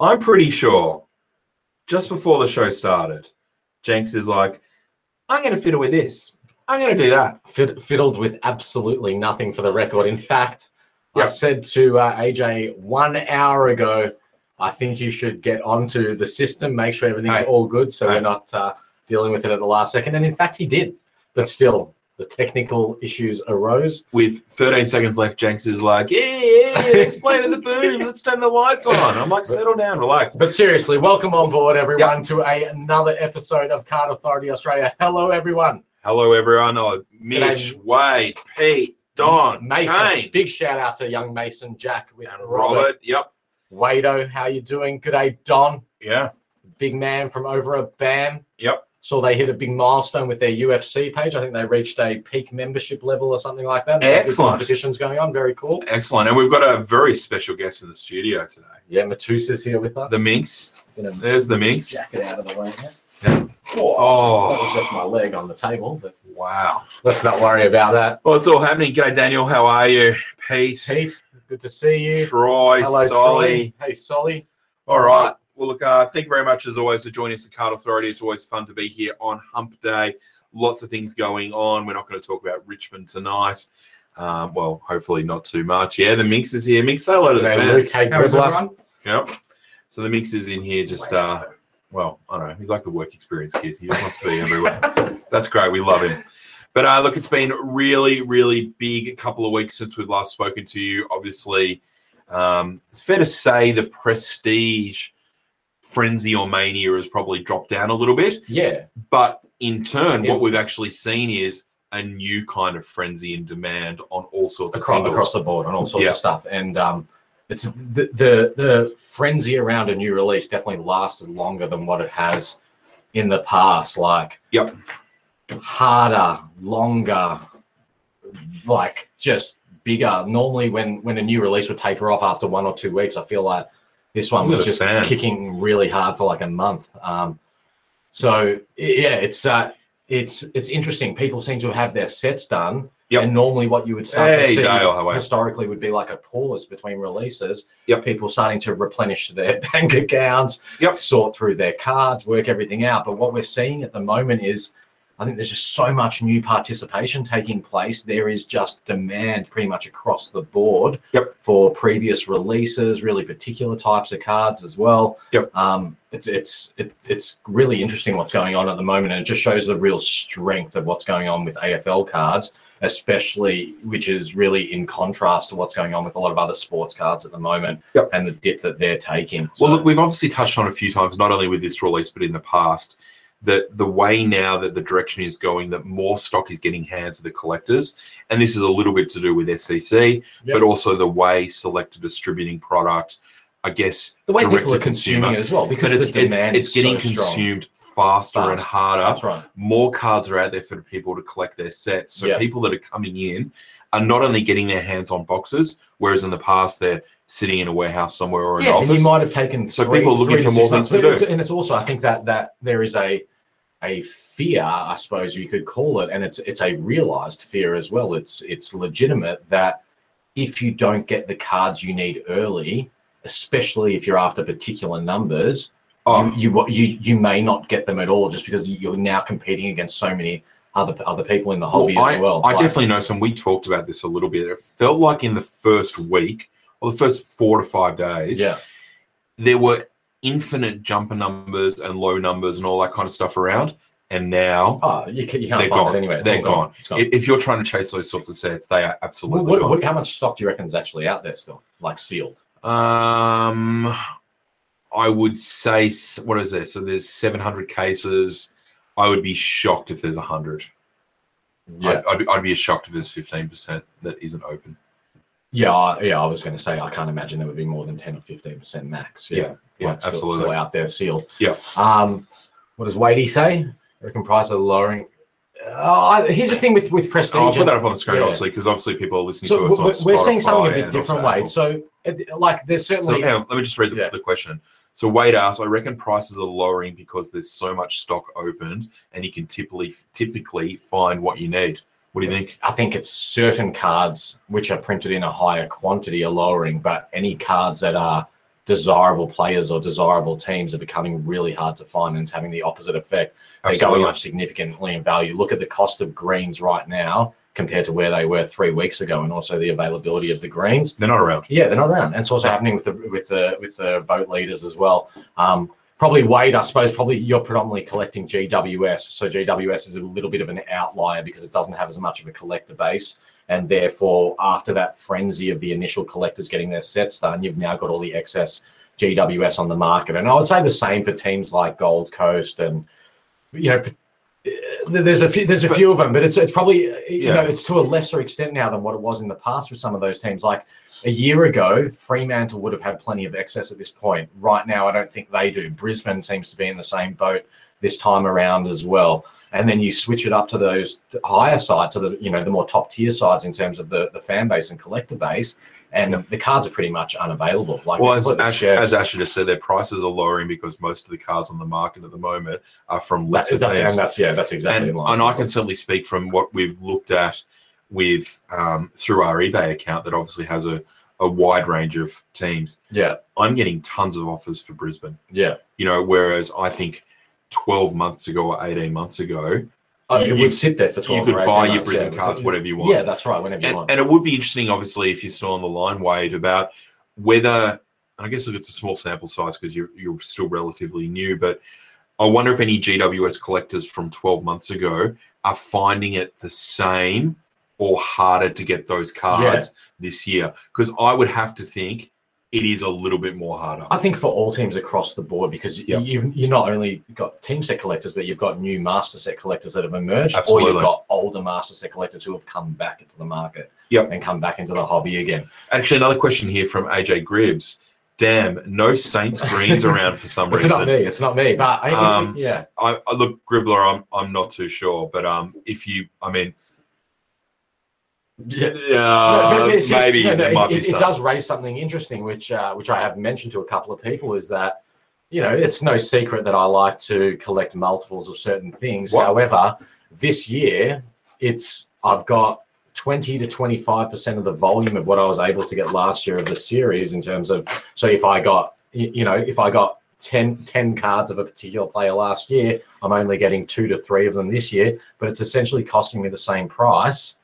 I'm pretty sure just before the show started, Jenks is like, I'm going to fiddle with this. I'm going to do that. Fid- fiddled with absolutely nothing for the record. In fact, I said to uh, AJ one hour ago, I think you should get onto the system, make sure everything's Hey. all good, so Hey. we're not uh, dealing with it at the last second. And in fact, he did. But still, the technical issues arose. With 13 seconds left, Jenks is like, yeah, yeah, yeah, explain the boom. Let's turn the lights on. I'm like, settle down, relax. But seriously, welcome on board, everyone, to a, another episode of Card Authority Australia. Hello, everyone. Hello, everyone. Oh, Mitch, G'day. Wade, Pete, Don, Mason. Kane, Big shout out to young Mason Jack with and Robert. Robert. Yep. Wado, how you doing? Good day, Don. Yeah. Big man from over a BAM. Yep. Saw they hit a big milestone with their UFC page. I think they reached a peak membership level or something like that. Excellent. competitions going on. Very cool. Excellent. And we've got a very special guest in the studio today. Yeah, Matusa's here with us. The Minx. There's the Minx. jacket out of the way here. Yeah. Oh, oh. that was Oh, just my leg on the table, but wow. let's not worry about that. Well, it's all happening. G'day, Daniel. How are you? Pete, Pete, good to see you. Troy, Hello, Solly. Troy. Hey, Solly. All right. Well, look, uh, thank you very much as always for joining us at Card Authority. It's always fun to be here on Hump Day. Lots of things going on. We're not going to talk about Richmond tonight. Um, well, hopefully not too much. Yeah, the Mix is here. Mix, say hello to the Hey, fans. hey, How is everyone? Yep. So the Mix is in here just, uh, well, I don't know. He's like the work experience kid. He just wants to be everywhere. That's great. We love him. But uh, look, it's been really, really big a couple of weeks since we've last spoken to you. Obviously, um, it's fair to say the prestige frenzy or mania has probably dropped down a little bit. Yeah, But in turn, what we've actually seen is a new kind of frenzy and demand on all sorts across, of singles. across the board on all sorts Yeah. of stuff. And um, it's the, the the frenzy around a new release definitely lasted longer than what it has in the past. Like, Yep. harder, longer, like just bigger. Normally, when when a new release would taper off after one or two weeks, I feel like this one was just fans. kicking really hard for like a month. Um, so yeah, it's uh, it's it's interesting. People seem to have their sets done. Yep. And normally, what you would start Hey, to see Dale, how are you? historically would be like a pause between releases. Yep. People starting to replenish their bank accounts, Yep. sort through their cards, work everything out. But what we're seeing at the moment is, I think there's just so much new participation taking place. There is just demand pretty much across the board Yep. for previous releases, really particular types of cards as well. Yep. Um, it's it's it, it's really interesting what's going on at the moment, and it just shows the real strength of what's going on with AFL cards especially which is really in contrast to what's going on with a lot of other sports cards at the moment Yep. and the dip that they're taking. Well, So- look, we've obviously touched on a few times, not only with this release, but in the past, that the way now that the direction is going, that more stock is getting hands of the collectors. And this is a little bit to do with SEC, Yep. but also the way selector distributing product, I guess, the way direct people to are consuming it as well, because it's, it's, it's getting so consumed faster and harder. That's right. More cards are out there for people to collect their sets. So Yeah. people that are coming in are not only getting their hands on boxes, whereas in the past they're sitting in a warehouse somewhere or an Yeah, and you might have taken So three- people are looking for more things to do. And it's also, I think that that there is a a fear, I suppose you could call it, and it's it's a realized fear as well. It's it's legitimate that if you don't get the cards you need early, especially if you're after particular numbers, Oh, you, you you you may not get them at all just because you're now competing against so many other other people in the hobby Well, I, as well. I Like, definitely know some. We talked about this a little bit. It felt like in the first week or the first four to five days, yeah there were infinite jumper numbers and low numbers and all that kind of stuff around. And now, oh you, can, you can't They're find gone. it anywhere. It's They're gone. Gone. i- if you're trying to chase those sorts of sets, they are absolutely What, what, gone. how much stock do you reckon is actually out there still, like sealed? Um, I would say what is there? So there's 700 cases. I would be shocked if there's 100. Yeah, I'd, I'd, be, I'd be shocked if there's 15% that isn't open. Yeah, I- yeah. I was going to say I can't imagine there would be more than ten or fifteen percent max. Yeah, yeah, like, still- absolutely. still out there sealed. Yeah. Um, what does Wadey say? I reckon price are lowering. I- here's the thing with with prestige. I'll put that up on the screen, Yeah. obviously, because obviously people are listening so to us we're, we're seeing something a bit different. Apple. So, like, there's certainly hang on, let me just read the, Yeah. the question. So Wade asked, I reckon prices are lowering because there's so much stock opened and you can typically typically find what you need. What do you think? I think it's certain cards which are printed in a higher quantity are lowering, but any cards that are desirable players or desirable teams are becoming really hard to find and it's having the opposite effect. They're going up significantly in value. Look at the cost of greens right now compared to where they were three weeks ago, and also the availability of the greens. They're not around. Yeah, they're not around, and it's also happening with the with the with the vote leaders as well. Um, probably Wade, I suppose, probably you're predominantly collecting GWS, so GWS is a little bit of an outlier because it doesn't have as much of a collector base. And therefore, after that frenzy of the initial collectors getting their sets done, you've now got all the excess GWS on the market. And I would say the same for teams like Gold Coast and, you know, there's a few there's a few of them but it's it's probably you yeah. know it's to a lesser extent now than what it was in the past with some of those teams like a year ago fremantle would have had plenty of excess at this point right now i don't think they do brisbane seems to be in the same boat this time around as well and then you switch it up to those higher side to the you know the more top tier sides in terms of the the fan base and collector base and yeah. the cards are pretty much unavailable. Like well, as, Ash, as Asher just said, their prices are lowering because most of the cards on the market at the moment are from lesser that, that's, teams. And that's yeah, that's exactly. And, and I can certainly speak from what we've looked at with um, through our eBay account that obviously has a a wide range of teams. Yeah, I'm getting tons of offers for Brisbane. Yeah, you know, whereas I think 12 months ago or 18 months ago. Oh, you, it would sit there for 12 You could buy your Brisbane yeah, cards, whatever you want. Yeah, that's right, whenever you want. And it would be interesting, obviously, if you're still on the line, Wade, about whether, I guess it's a small sample size because you're, you're still relatively new, but I wonder if any GWS collectors from 12 months ago are finding it the same or harder to get those cards yeah. this year. Because I would have to think it is a little bit more harder. I think for all teams across the board, because yep. you you not only got team set collectors, but you've got new master set collectors that have emerged, Absolutely. or you've got older master set collectors who have come back into the market yep. and come back into the hobby again. Actually, another question here from AJ Gribbs. Damn, no Saints greens around for some it's reason. It's not me. It's not me. But I, um, yeah, I, I look Gribbler. I'm I'm not too sure, but um, if you, I mean yeah, no, maybe no, no, it, it, does raise something interesting, which uh, which I have mentioned to a couple of people, is that you know it's no secret that I like to collect multiples of certain things. What? However, this year it's I've got 20 to 25 percent of the volume of what I was able to get last year of the series in terms of so if I got you know if I got 10, 10 cards of a particular player last year, I'm only getting two to three of them this year, but it's essentially costing me the same price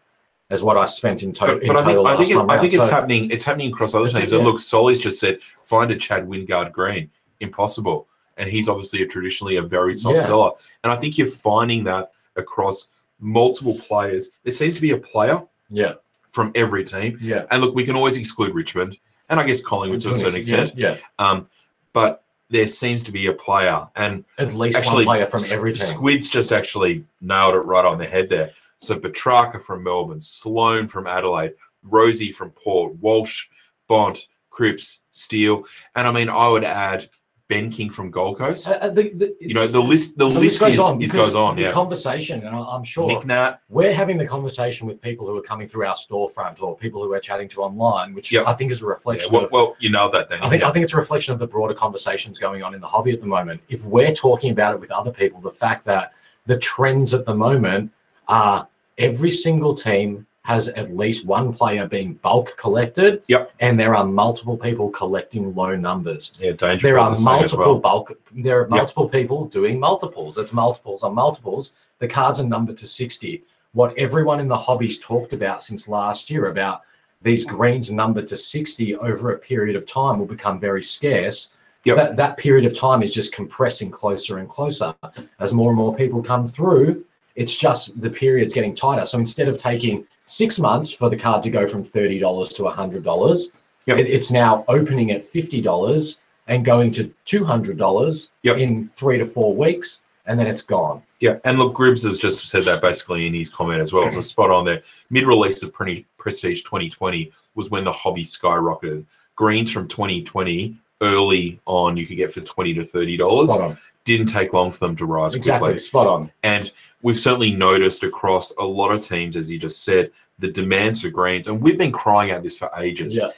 as what I spent in, to- but, in but total. I think, I think, it, I think it's so, happening. It's happening across other teams. And look, Solly's just said, find a Chad Wingard Green. Impossible. And he's obviously a traditionally a very soft yeah. seller. And I think you're finding that across multiple players. There seems to be a player yeah. from every team. Yeah. And look, we can always exclude Richmond and I guess Collingwood to a certain extent. Yeah. Um, but there seems to be a player, and at least actually, one player from every team. Squids just actually nailed it right on the head there. So Petracca from Melbourne, Sloane from Adelaide, Rozee from Port, Walsh, Bont, Cripps, Steele, and I mean I would add Ben King from Gold Coast. Uh, the, the, you know the list. The, the list, goes is, on. It goes on. The yeah. conversation, and I'm sure Nick Nat. we're having the conversation with people who are coming through our storefront or people who we're chatting to online, which yep. I think is a reflection. Yeah, well, of, well, you know that. Then I think I think it's a reflection of the broader conversations going on in the hobby at the moment. If we're talking about it with other people, the fact that the trends at the moment are every single team has at least one player being bulk collected. Yep. And there are multiple people collecting low numbers. Yeah, dangerous. There are multiple well. bulk. There are multiple yep. people doing multiples. It's multiples on multiples. The cards are numbered to sixty. What everyone in the hobbies talked about since last year about these greens numbered to sixty over a period of time will become very scarce. Yep. That that period of time is just compressing closer and closer as more and more people come through it's just the period's getting tighter. So instead of taking six months for the card to go from $30 to $100, yep. it, it's now opening at $50 and going to $200 yep. in three to four weeks, and then it's gone. Yeah, and look, Gribbs has just said that basically in his comment as well. It's a spot on there. Mid release of Prestige 2020 was when the hobby skyrocketed. Greens from 2020 early on you could get for 20 to 30 dollars didn't take long for them to rise exactly quickly. spot on and we've certainly noticed across a lot of teams, as you just said, the demands for greens, and we've been crying out this for ages. Yeah.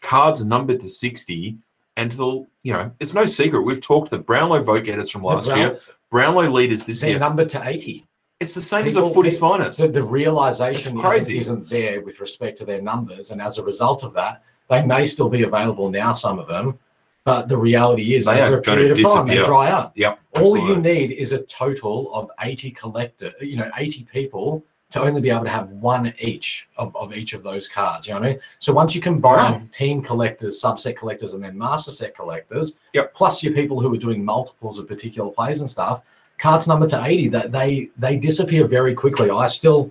Cards numbered to 60, and the, you know, it's no secret. We've talked the Brownlow vote getters from last Brown, year, Brownlow leaders this year. they're year. numbered to 80. It's the same People, as a footy's finest. The, the realization isn't, isn't there with respect to their numbers, and as a result of that, they may still be available now, some of them, But the reality is, They over a period of time, they dry up. Yep. All you need is a total of 80 collector, you know, 80 people to only be able to have one each of, of each of those cards. You know what I mean? So once you combine Wow. team collectors, subset collectors, and then master set collectors, Yep. plus your people who are doing multiples of particular plays and stuff, cards number to 80, that they they disappear very quickly. I still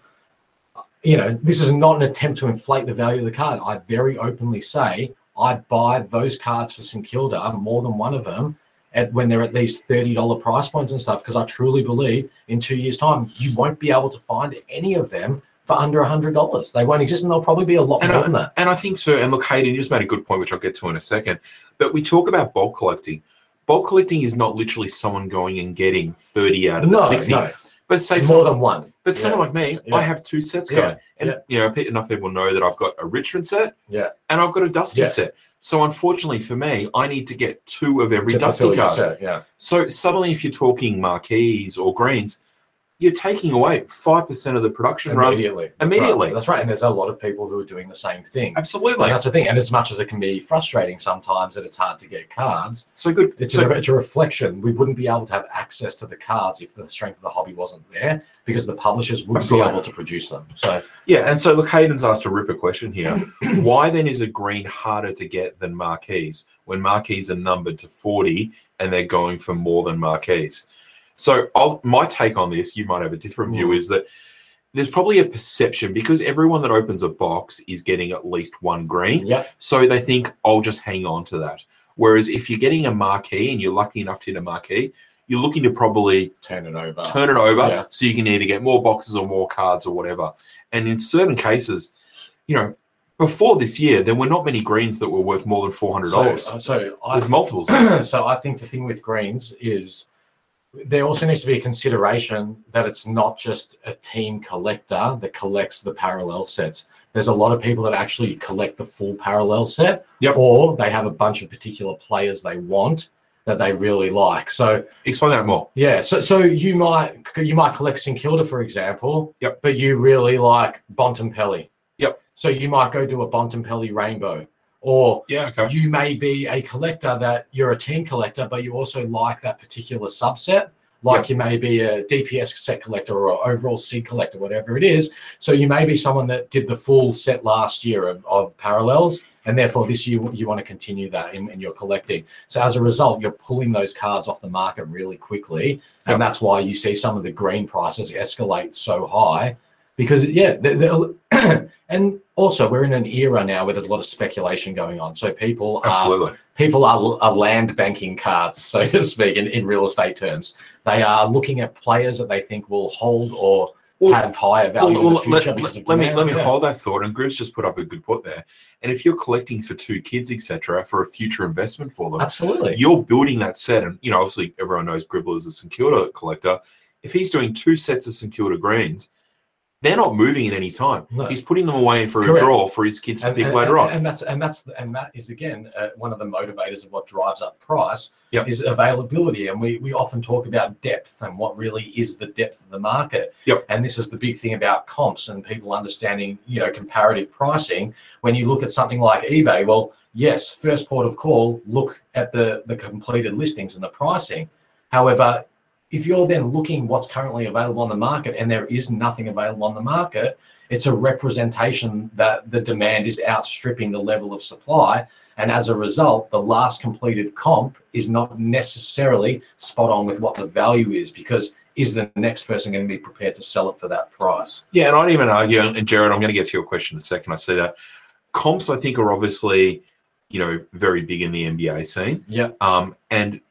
you know, this is not an attempt to inflate the value of the card. I very openly say I buy those cards for St Kilda, more than one of them, at when they're at these thirty dollar price points and stuff, because I truly believe in two years' time you won't be able to find any of them for under a hundred dollars. They won't exist, and they'll probably be a lot And more than that. And I think so. And look, Hayden, you just made a good point, which I'll get to in a second. But we talk about bulk collecting. Bulk collecting is not literally someone going and getting 30 out of the 60. no, But say more than one. But Yeah. someone like me, Yeah. I have two sets Yeah. going. And you know, enough people know that I've got a Richmond set Yeah. and I've got a Dusty set. So unfortunately for me, I need to get two of every To Dusty card. set, Yeah, So suddenly if you're talking marquees or greens, you're taking away five percent of the production run. immediately. That's Immediately. right. That's right. And there's a lot of people who are doing the same thing. Absolutely. And that's the thing. And as much as it can be frustrating sometimes that it's hard to get cards, So good. it's, so, a, it's a reflection. We wouldn't be able to have access to the cards if the strength of the hobby wasn't there because the publishers wouldn't Absolutely. be able to produce them. So, yeah, and so look, Hayden's asked a ripper question here. Why then is a green harder to get than marquees when marquees are numbered to 40 and they're going for more than marquees? So I'll, my take on this, you might have a different view, Mm. is that there's probably a perception because everyone that opens a box is getting at least one green. yeah, So they think, I'll just hang on to that. Whereas if you're getting a marquee and you're lucky enough to hit a marquee, you're looking to probably turn it over. turn it over Yeah. so you can either get more boxes or more cards or whatever. And in certain cases, you know, before this year, there were not many greens that were worth more than four hundred So, dollars. uh, so I There's multiples. so I think the thing with greens is there also needs to be a consideration that it's not just a team collector that collects the parallel sets. There's a lot of people that actually collect the full parallel set, Yep. or they have a bunch of particular players they want that they really like. So Explain that more. yeah, so so you might you might collect St Kilda, for example. Yep. But you really like Bontempelli. Yep. So you might go do a Bontempelli rainbow, or Yeah, okay. you may be a collector that you're a team collector, but you also like that particular subset. Like you may be a DPS set collector or an overall seed collector, whatever it is. So you may be someone that did the full set last year of, of parallels, and therefore this year you want to continue that in, in your collecting. So as a result, you're pulling those cards off the market really quickly, and Yep. that's why you see some of the green prices escalate so high. Because yeah, they- they'll- and also we're in an era now where there's a lot of speculation going on. So people are people are, are land banking cards, so to speak, in, in real estate terms. They are looking at players that they think will hold or Well, have higher value Well, in well, the let, let- let me let me Yeah. hold that thought. And Groove's just put up a good put there. And if you're collecting for two kids, etc., for a future investment for them, Absolutely. you're building that set. And you know, obviously, everyone knows Gribble is a St Kilda collector. If he's doing two sets of St Kilda greens, they're not moving at any time. No. He's putting them away for Correct. a draw for his kids to and, pick and- later and- on. and that's and that's and that is again uh, one of the motivators of what drives up price Yep. is availability and we we often talk about depth and what really is the depth of the market Yep. and this is the big thing about comps and people understanding you know comparative pricing when you look at something like ebay well yes first port of call look at the the completed listings and the pricing however if you're then looking what's currently available on the market and there is nothing available on the market it's a representation that the demand is outstripping the level of supply. And as a result, the last completed comp is not necessarily spot on with what the value is because is the next person going to be prepared to sell it for that price? Yeah, and I'd even argue, and Jared, I'm going to get to your question in a second. I see that comps, I think, are obviously, you know, very big in the NBA scene, Yeah. um, and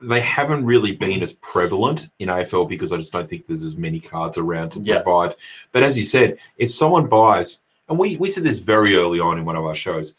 they haven't really been as prevalent in AFL because I just don't think there's as many cards around to Yeah. provide. But as you said, if someone buys, and we we said this very early on in one of our shows,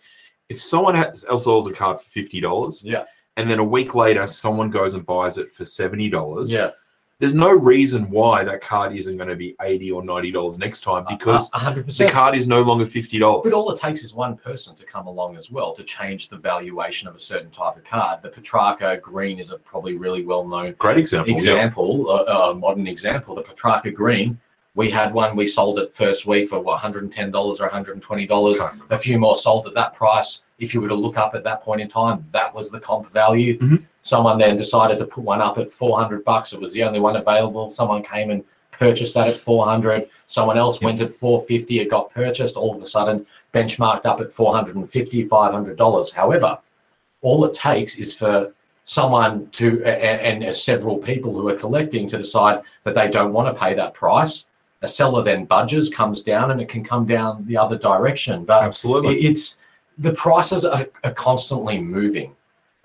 if someone has, else sells a card for fifty dollars, Yeah. and then a week later someone goes and buys it for seventy dollars, Yeah. There's no reason why that card isn't going to be 80 or 90 dollars next time because hundred the card is no longer 50 dollars But all it takes is one person to come along as well to change the valuation of a certain type of card. The Petracca Green is a probably really well known great example yeah example, a, a modern example. The Petracca Green We had one, we sold it first week for what, $110 or $120. Can't. A few more sold at that price. If you were to look up at that point in time, that was the comp value. Mhm. Someone then decided to put one up at 400 bucks. It was the only one available. Someone came and purchased that at 400. Someone else went at 450. It got purchased. All of a sudden, benchmarked up at 450, 500 dollars. However, all it takes is for someone to and, and several people who are collecting to decide that they don't want to pay that price. A seller then budges, comes down, and it can come down the other direction. But Absolutely. it's the prices are, are constantly moving.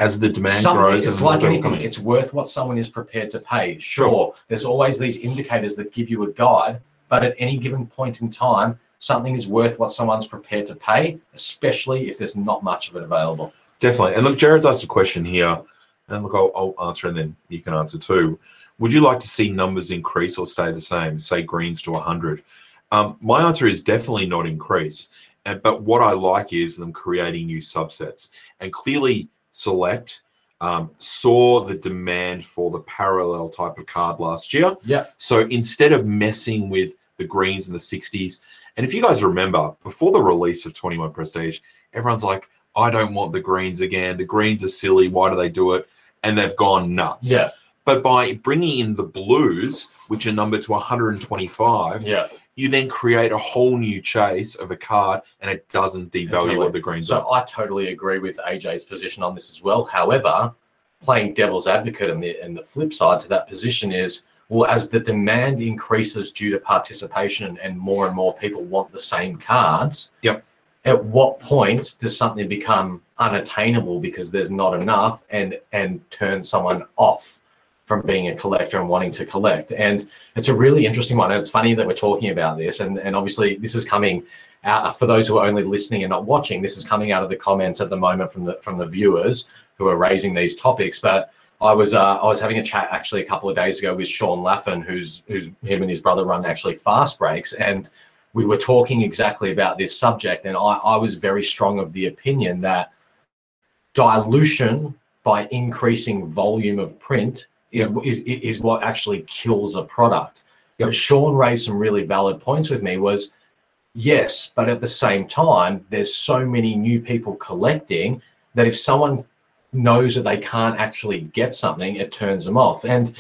As the demand grows, it's like anything. It's worth what someone is prepared to pay. Sure, Sure. there's always these indicators that give you a guide, but at any given point in time, something is worth what someone's prepared to pay, especially if there's not much of it available. Definitely. And look, Jared's asked a question here, and look, I'll, I'll answer and then you can answer too. Would you like to see numbers increase or stay the same, say greens to 100? Um, my answer is definitely not increase. And, but what I like is them creating new subsets. And clearly, Select um, saw the demand for the parallel type of card last year. Yeah. So instead of messing with the greens in the 60s, and if you guys remember, before the release of 21 Prestige, everyone's like, I don't want the greens again. The greens are silly. Why do they do it? And they've gone nuts. Yeah, But by bringing in the blues, which are numbered to 125, yeah. You then create a whole new chase of a card and it doesn't devalue Totally. what the greens are. So I totally agree with AJ's position on this as well. However, playing devil's advocate and the and the flip side to that position is well, as the demand increases due to participation and more and more people want the same cards. Yep. At what point does something become unattainable because there's not enough and and turn someone off from being a collector and wanting to collect? And it's a really interesting one. And it's funny that we're talking about this, and and obviously this is coming out for those who are only listening and not watching. This is coming out of the comments at the moment from the from the viewers who are raising these topics. But I was uh, I was having a chat actually a couple of days ago with Sean Laffin, who's who's him and his brother run actually fast breaks, and we were talking exactly about this subject. And I, I was very strong of the opinion that dilution by increasing volume of print is, is, is what actually kills a product. Yep. But Sean raised some really valid points with me was yes, but at the same time, there's so many new people collecting that if someone knows that they can't actually get something, it turns them off. And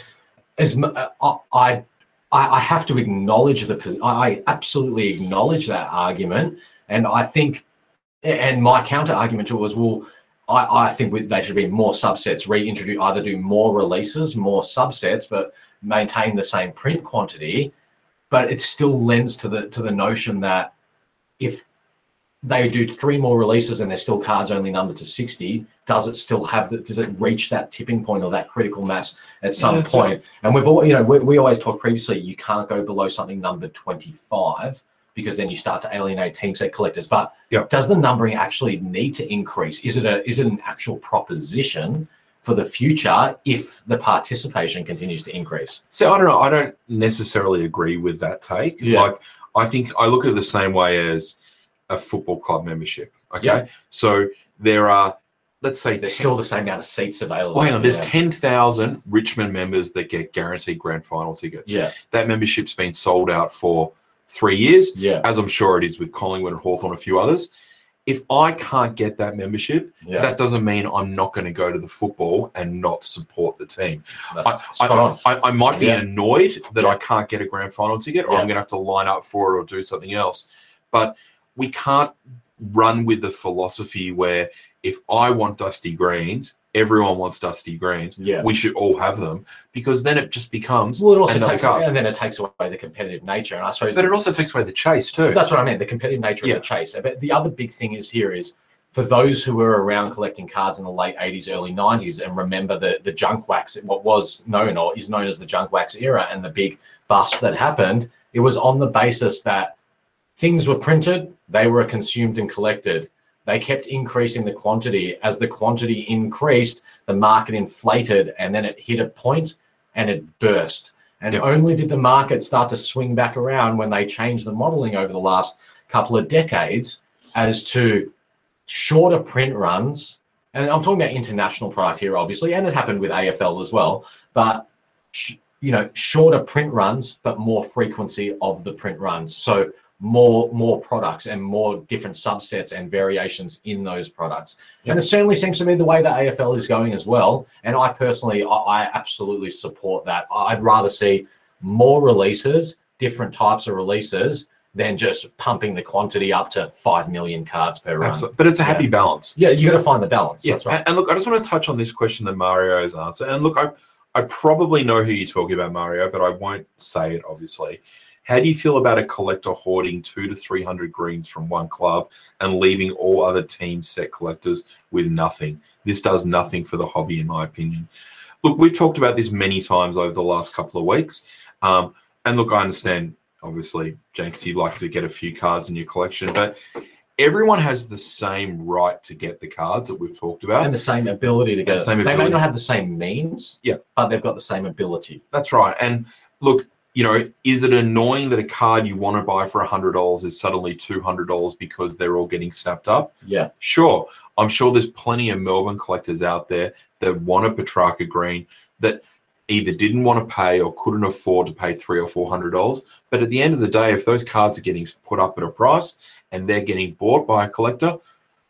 as uh, I, I, I have to acknowledge the, I absolutely acknowledge that argument, and I think, and my counter argument to it was, well, I, I think we, they should be more subsets, reintroduce, either do more releases, more subsets, but maintain the same print quantity. But it still lends to the to the notion that if they do three more releases and they're still cards only numbered to 60 does it still have the, does it reach that tipping point or that critical mass at some that's point? And we've all you know we, we always talked previously you can't go below something numbered 25 because then you start to alienate team set collectors but Yep. does the numbering actually need to increase is it a is it an actual proposition for the future if the participation continues to increase So I don't know. I don't necessarily agree with that take. Yeah. Like I think I look at it the same way as a football club membership. Okay. Yeah. So there are, let's say, there's 10 still the same amount of seats available well, hang on, there's yeah. 10,000 Richmond members that get guaranteed grand final tickets. yeah That membership's been sold out for three years, yeah as I'm sure it is with Collingwood and Hawthorn, a few others. If I can't get that membership, yeah that doesn't mean I'm not going to go to the football and not support the team. I. I, I, I might be Yeah. annoyed that. I can't get a grand final ticket or. I'm going to have to line up for it or do something else. But we can't run with the philosophy where if I want Dusty Greens, everyone wants Dusty Greens. Yeah. We should all have them because then it just becomes Well, it also takes card. and then it takes away the competitive nature, and I suppose But it also takes away the chase too. that's what I mean. The competitive nature Yeah. of the chase. But the other big thing is here is for those who were around collecting cards in the late '80s, early '90s, and remember the the junk wax, what was known or is known as the junk wax era, and the big bust that happened. It was on the basis that things were printed, they were consumed and collected. They kept increasing the quantity. As the quantity increased, the market inflated, and then it hit a point and it burst. And Yep. only did the market start to swing back around when they changed the modeling over the last couple of decades as to shorter print runs. And I'm talking about international product here, obviously, and it happened with AFL as well. But sh- you know, shorter print runs, but more frequency of the print runs. So more more products and more different subsets and variations in those products. And it certainly seems to be the way that AFL is going as well. And I personally, I, I absolutely support that. I'd rather see more releases, different types of releases, than just pumping the quantity up to five million cards per run. Absolutely. But it's a happy balance. Yeah, you got to find the balance. Yeah, That's right. and, look, I just want to touch on this question that Mario's has answered. And look, I I probably know who you're talking about, Mario, but I won't say it obviously. How do you feel about a collector hoarding two to three hundred greens from one club and leaving all other team set collectors with nothing? This does nothing for the hobby, in my opinion. Look, we've talked about this many times over the last couple of weeks. Um, and look, I understand, obviously, Jenks, you'd like to get a few cards in your collection, but everyone has the same right to get the cards that we've talked about. and the same ability to get The it. same They may not have the same means, Yeah. but they've got the same ability. That's right. And look, you know, is it annoying that a card you want to buy for $100 is suddenly $200 because they're all getting snapped up? Yeah. Sure. I'm sure there's plenty of Melbourne collectors out there that want a Petracca Green that either didn't want to pay or couldn't afford to pay three or four hundred dollars. But at the end of the day, if those cards are getting put up at a price and they're getting bought by a collector,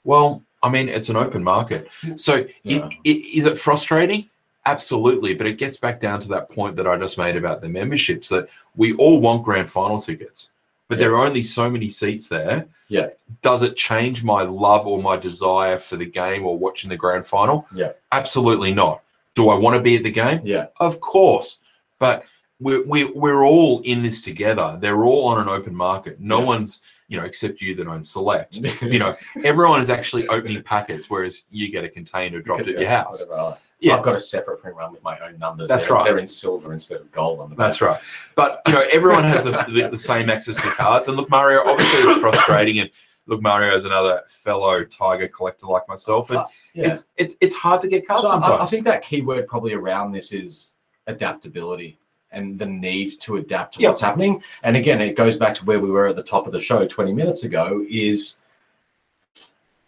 well, I mean, it's an open market. Hmm. So Yeah. it, it, is it frustrating? Absolutely, but it gets back down to that point that I just made about the memberships that we all want grand final tickets, but there are only so many seats there. Yeah. Does it change my love or my desire for the game or watching the grand final? Yeah. Absolutely not. Do I want to be at the game? Yeah. Of course. But we're, we're, we're all in this together. They're all on an open market. No Yeah. one's, you know, except you that own select. You know, everyone is actually opening packets, whereas you get a container dropped at your house. Whatever I like. Yeah. I've got a separate print run with my own numbers. That's They're- right. They're in silver instead of gold on the back. That's right. But you know, everyone has a, the, the same access to cards. And look, Mario, obviously it's frustrating. And look, Mario is another fellow Tiger collector like myself. And Uh, Yeah. it's it's it's hard to get cards So sometimes. I, I think that key word probably around this is adaptability and the need to adapt to Yeah. what's happening. And again, it goes back to where we were at the top of the show 20 minutes ago is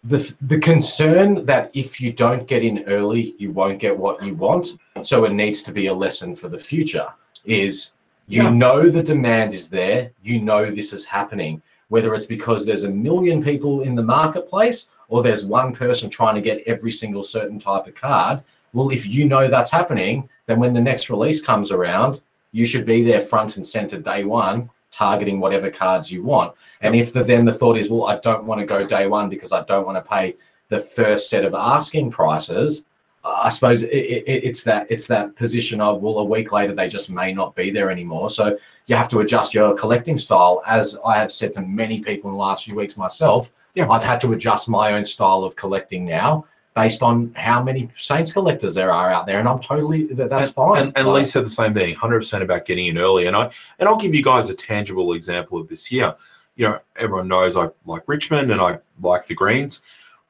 the the concern that if you don't get in early, you won't get what you want. So it needs to be a lesson for the future is you Yeah. know the demand is there, you know this is happening, whether it's because there's a million people in the marketplace or there's one person trying to get every single certain type of card. Well, if you know that's happening, then when the next release comes around, you should be there front and center day one, targeting whatever cards you want. And if the, then the thought is, well, I don't want to go day one because I don't want to pay the first set of asking prices. uh, I suppose it, it, it's that it's that position of well, a week later they just may not be there anymore. So you have to adjust your collecting style. As I have said to many people in the last few weeks myself, Yeah. I've had to adjust my own style of collecting now based on how many Saints collectors there are out there, and I'm totally that, that's and, fine. And, and Like, Lee said the same thing, 100% about getting in early. And I and I'll give you guys a tangible example of this here. You know, everyone knows I like Richmond and I like the greens.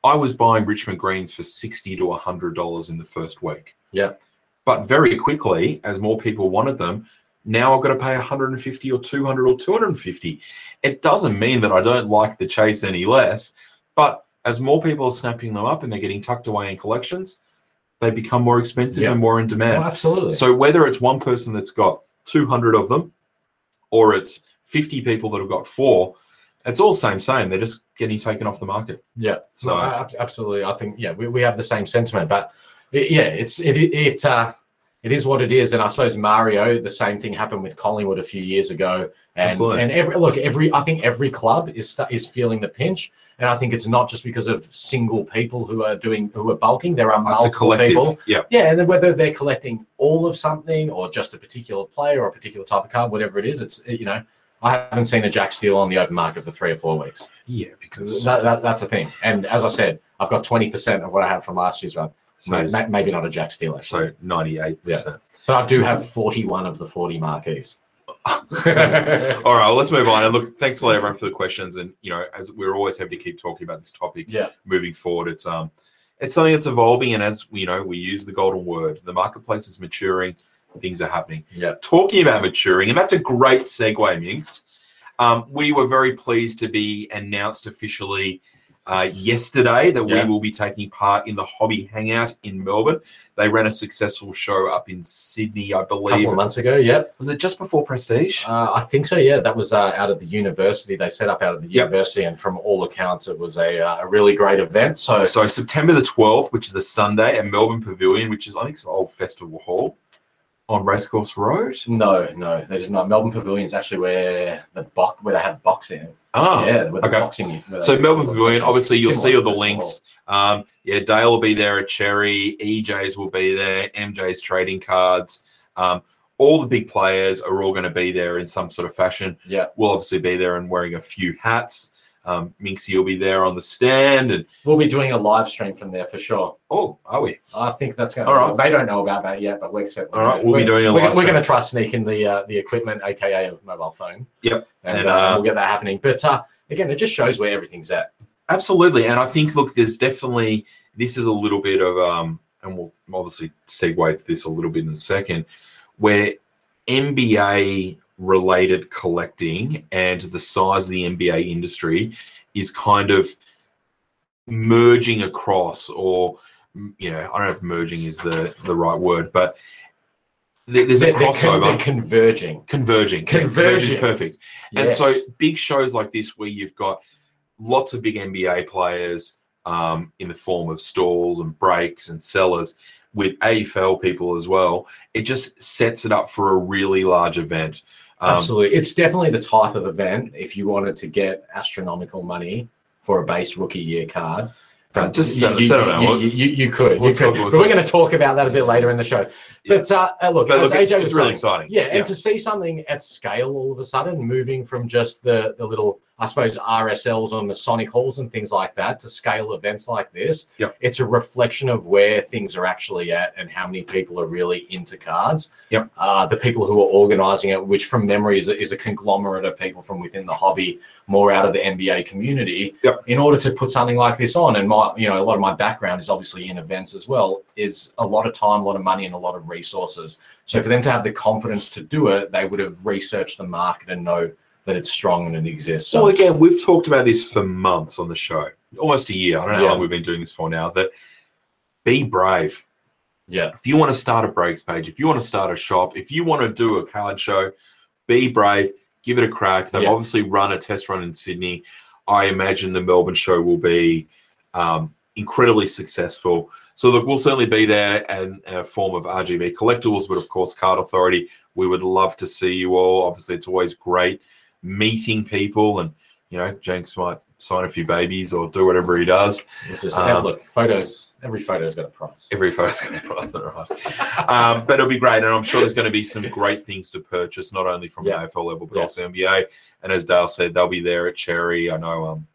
I was buying Richmond greens for 60 to 100 dollars in the first week. Yeah. But very quickly, as more people wanted them, now I've got to pay 150 or 200 or 250. It doesn't mean that I don't like the chase any less, but as more people are snapping them up and they're getting tucked away in collections, they become more expensive Yeah. and more in demand. oh, absolutely. So whether it's one person that's got 200 of them or it's 50 people that have got four, it's all same, same. They're just getting taken off the market. Yeah, So- no, ab- absolutely. I think yeah, we, we have the same sentiment, but it, yeah, it's it it it, uh, it is what it is. And I suppose Mario, the same thing happened with Collingwood a few years ago. And Absolutely. and every look, every I think every club is is feeling the pinch. And I think it's not just because of single people who are doing who are bulking. There are It's multiple people. Yeah. Yeah, and then whether they're collecting all of something or just a particular player or a particular type of card, whatever it is, it's you know. I haven't seen a Jack Steele on the open market for three or four weeks. Yeah, because That, that, that's the thing. And as I said, I've got 20% of what I had from last year's run. so, May- may- maybe not a Jack Steele, actually. so 98%. But I do have 41 of the 40 marquees. All right, well, let's move on. And look, thanks a lot, everyone, for the questions. And you know, as we're always happy to keep talking about this topic yeah. moving forward, it's um, it's something that's evolving. And as you know, we use the golden word. The marketplace is maturing. Things are happening. Yeah. talking about maturing, and that's a great segue, Minx. Um, we were very pleased to be announced officially uh, yesterday that Yeah. we will be taking part in the Hobby Hangout in Melbourne. They ran a successful show up in Sydney, I A couple believe. of months ago, yeah. Was it just before Prestige? Uh, I think so. Yeah, that was uh, out of the university. They set up out of the Yep. university, and from all accounts, it was a, uh, a really great event. So So September the 12th, which is a Sunday, at Melbourne Pavilion, which is I think it's an old festival hall on Racecourse Road. no, no, that is not. Melbourne Pavilion is actually where the box where they have boxing. Ah, yeah, where the okay. boxing. where So Melbourne Pavilion, obviously you'll see all the links. Um, yeah, Dale will be there at Cherry. EJ's will be there. MJ's trading cards. Um, all the big players are all going to be there in some sort of fashion. Yeah, We'll obviously be there and wearing a few hats. Um, Minxie will be there on the stand, and we'll be doing a live stream from there for sure. oh, are we? I think that's going. All to right. They don't know about that yet, but we're certainly. All right, we'll be doing a live we're going to try sneaking the uh, the equipment, aka a mobile phone. Yep. and, And, uh, uh, we'll get that happening. But uh, again, it just shows where everything's at. Absolutely, and I think look, there's definitely this is a little bit of um, and we'll obviously segue to this a little bit in a second, where NBA related collecting and the size of the NBA industry is kind of merging across, or you know, I don't know if merging is the the right word, but there's a They're, crossover. they're converging. Converging, yeah, Converging. perfect. And so big shows like this, where you've got lots of big NBA players um, in the form of stalls and breaks and sellers, with AFL people as well, it just sets it up for a really large event. Um, Absolutely. It's definitely the type of event if you wanted to get astronomical money for a base rookie year card. Uh, just you, settle- you, settle you, you, you- you could. we'll could. we'll but we're going to talk about that a bit later in the show. Yeah. But uh, uh, look, but look, it's, AJ it's really saying, exciting. yeah, and to see something at scale all of a sudden, moving from just the the little, I suppose, RSLs on the Sonic halls and things like that to scale events like this, Yep. it's a reflection of where things are actually at and how many people are really into cards. Yep. Uh, the people who are organizing it, which from memory is a, is a conglomerate of people from within the hobby, more out of the NBA community, Yep. in order to put something like this on. And my, you know, a lot of my background is obviously in events as well, is a lot of time, a lot of money, and a lot of resources. So for them to have the confidence to do it, they would have researched the market and know that it's strong and it exists. So Well, again, we've talked about this for months on the show, almost a year. I don't know Yeah. how long we've been doing this for now. That be brave. yeah, if you want to start a breaks page, if you want to start a shop, if you want to do a card show, be brave, give it a crack. They've Yeah. obviously run a test run in Sydney. I imagine the Melbourne show will be um, incredibly successful. So look, we'll certainly be there and a form of RGB collectibles, but of course, Card Authority. We would love to see you all. Obviously, it's always great meeting people, and you know, Jenks might sign a few babies or do whatever he does. which is, Um, look, photos. Every photo's got a price. Every photo's going to price right. Um, but it'll be great, and I'm sure there's going to be some great things to purchase, not only from Yeah. the AFL level, but Yeah. also NBA. And as Dale said, they'll be there at Cherry. I know um,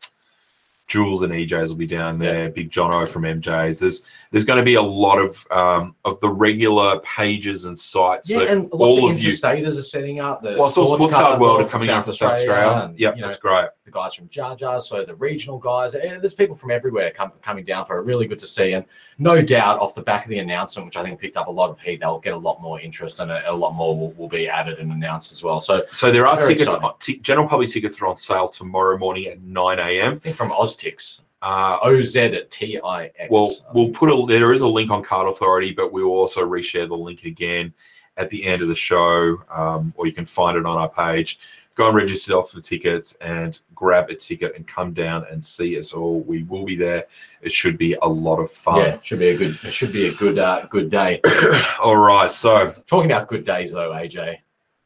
Jules and EJs will be down there. Big Jono from MJs. There's there's going to be a lot of um, of the regular pages and sites Yeah, that and lots all of of you. interstaters are setting up. The Well, saw Sports Card World are coming out from South Australia, and, Yep, you know, that's great. the guys from Jar Jar, so the regional guys. eh, There's people from everywhere com- coming down for it. Really good to see. And no doubt, off the back of the announcement, which I think picked up a lot of heat, they'll get a lot more interest and a, a lot more will, will be added and announced as well. So So there are tickets. T- general public tickets are on sale tomorrow morning at 9 a.m. I think from Oztix, Uh, O Z T I X. Well, we'll put a there is a link on Card Authority, but we will also reshare the link again at the end of the show, um, or you can find it on our page. Go and register yourself for tickets and grab a ticket and come down and see us all. We will be there. It should be a lot of yeah, fun. it should be a good. It should be a good, uh, good day. all right, so Talking about good days, though, AJ.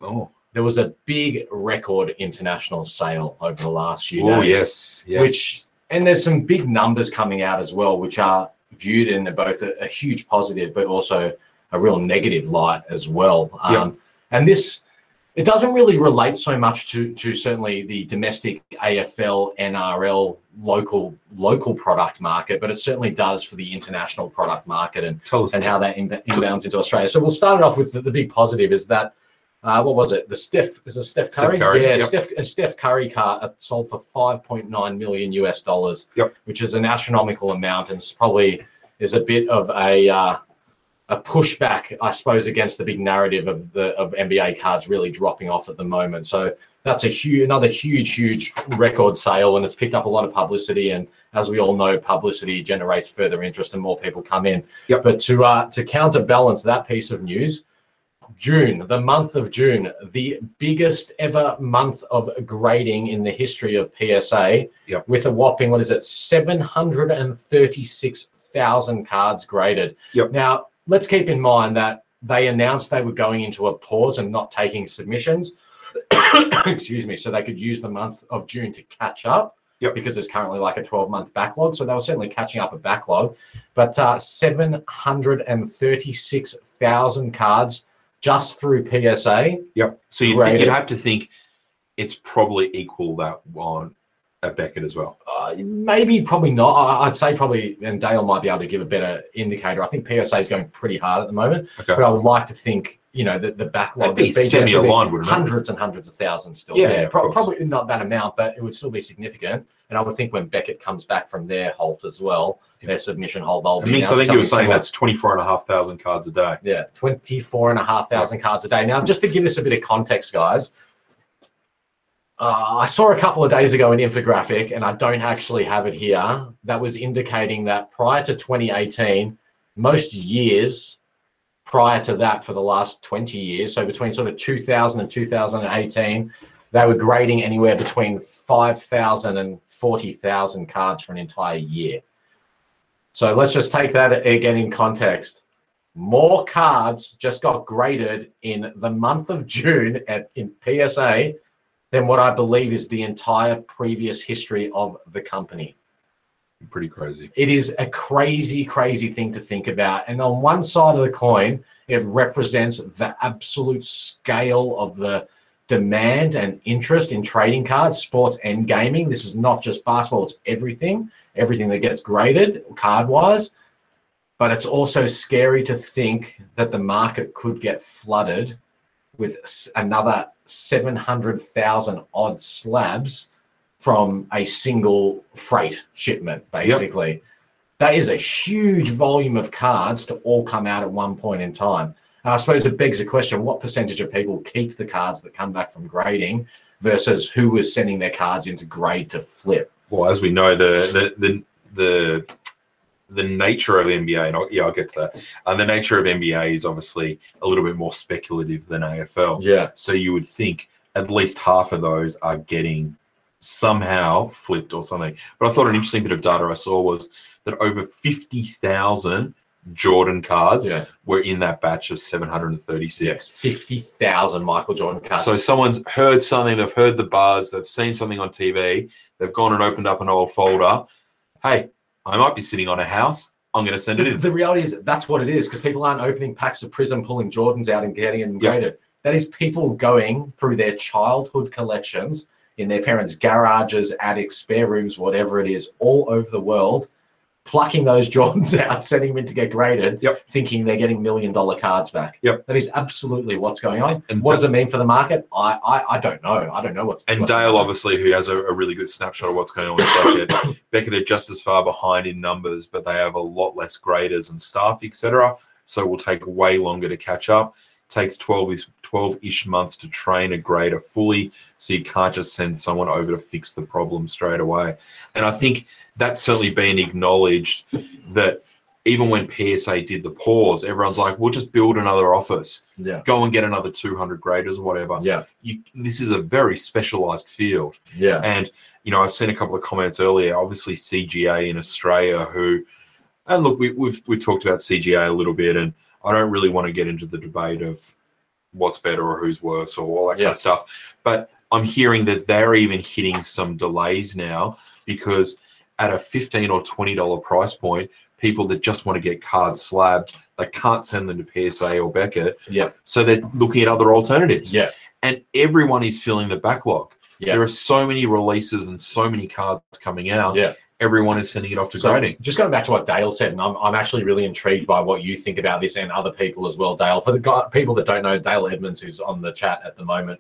oh, There was a big record international sale over the last few oh yes, yes. which and there's some big numbers coming out as well, which are viewed in both a, a huge positive, but also a real negative light as well. Um, and this it doesn't really relate so much to to certainly the domestic AFL, NRL, local local product market, but it certainly does for the international product market and and how that inbounds into Australia. So we'll start it off with the, the big positive is that uh, what was it? The Steph is Steph Steph Curry? Curry, Yeah, yep. Steph a Steph Curry car sold for five point nine million US dollars. Yep. which is an astronomical amount, and it's probably is a bit of a uh, a pushback, I suppose, against the big narrative of the of NBA cards really dropping off at the moment. So that's a huge, another huge, huge record sale, and it's picked up a lot of publicity. And as we all know, publicity generates further interest, and more people come in. Yep. But to uh, to counterbalance that piece of news, June, the month of June, the biggest ever month of grading in the history of PSA, Yep. with a whopping what is it, seven hundred and thirty-six thousand cards graded. Yep. Now, let's keep in mind that they announced they were going into a pause and not taking submissions. Excuse me, so they could use the month of June to catch up. Yep. Because there's currently like a 12 month backlog. So they were certainly catching up a backlog. But uh, 736,000 cards just through PSA. Yep. So you'd, you'd have to think it's probably equal that on at Beckett as well. Uh, maybe, probably not. I'd say probably, and Dale might be able to give a better indicator. I think PSA is going pretty hard at the moment, Okay. but I would like to think, you know, that the backlog, That'd be the BGS would semi-aligned, wouldn't it? hundreds and hundreds of thousands still. Yeah, Yeah, of Pro- course. probably not that amount, but it would still be significant. And I would think when Beckett comes back from their halt as well, Yeah. their submission hold, they'll be. Minx, I think you were saying similar. that's 24,500 cards a day. Yeah, 24 and a half thousand cards a day. Now, just to give us a bit of context, guys, uh, I saw a couple of days ago an infographic, and I don't actually have it here, that was indicating that prior to 2018, most years prior to that for the last 20 years, so between sort of 2000 and 2018, they were grading anywhere between 5,000 and 40,000 cards for an entire year. So let's just take that again in context more cards just got graded in the month of June at in PSA than what I believe is the entire previous history of the company. Pretty crazy. It is a crazy, crazy thing to think about. And on one side of the coin, it represents the absolute scale of the demand and interest in trading cards, sports, and gaming. This is not just basketball, it's everything, everything that gets graded card wise. But it's also scary to think that the market could get flooded with another 700,000 odd slabs from a single freight shipment, basically. That is a huge volume of cards to all come out at one point in time. And I suppose it begs the question what percentage of people keep the cards that come back from grading versus who was sending their cards into grade to flip? Well, as we know, the the the the, the nature of NBA, and I'll, yeah, I'll get to that. And the nature of NBA is obviously a little bit more speculative than AFL. Yeah. So you would think at least half of those are getting somehow flipped or something. But I thought an interesting bit of data I saw was that over 50,000 Jordan cards Yeah. were in that batch of 736. Yes. 50,000 Michael Jordan cards. So someone's heard something, they've heard the buzz, they've seen something on TV, they've gone and opened up an old folder. Hey, I might be sitting on a house. I'm going to send it in. the reality is that's what it is because people aren't opening packs of Prism, pulling Jordans out and getting them graded. That is people going through their childhood collections in their parents' garages, attics, spare rooms, whatever it is, all over the world, plucking those Jordans out, sending them in to get graded, Yep. thinking they're getting million dollar cards back. Yep. That is absolutely what's going on. And What does it mean for the market? I I, I don't know. I don't know what's And what's Dale, going obviously, who has a, a really good snapshot of what's going on with Beckett. Beckett are just as far behind in numbers, but they have a lot less graders and staff, etc. So it will take way longer to catch up. takes 12 is 12-ish months to train a grader fully, so you can't just send someone over to fix the problem straight away. And I think that's certainly been acknowledged that even when PSA did the pause, everyone's like, we'll just build another office, Yeah. go and get another 200 graders or whatever. Yeah. You, this is a very specialized field. Yeah. And you know, I've seen a couple of comments earlier. Obviously, CGA in Australia, who, and look, we, we've we talked about CGA a little bit, and I don't really want to get into the debate of what's better or who's worse or all that kind of stuff. But I'm hearing that they're even hitting some delays now because at a fifteen or twenty dollar price point, people that just want to get cards slabbed, they can't send them to PSA or Beckett, Yeah. so they're looking at other alternatives. Yeah. And everyone is filling the backlog. Yeah. There are so many releases and so many cards coming out. Yeah. Everyone is sending it off to So, grading. just going back to what Dale said, and I'm, I'm actually really intrigued by what you think about this and other people as well, Dale. For the guy, people that don't know, Dale Edmonds, who's on the chat at the moment,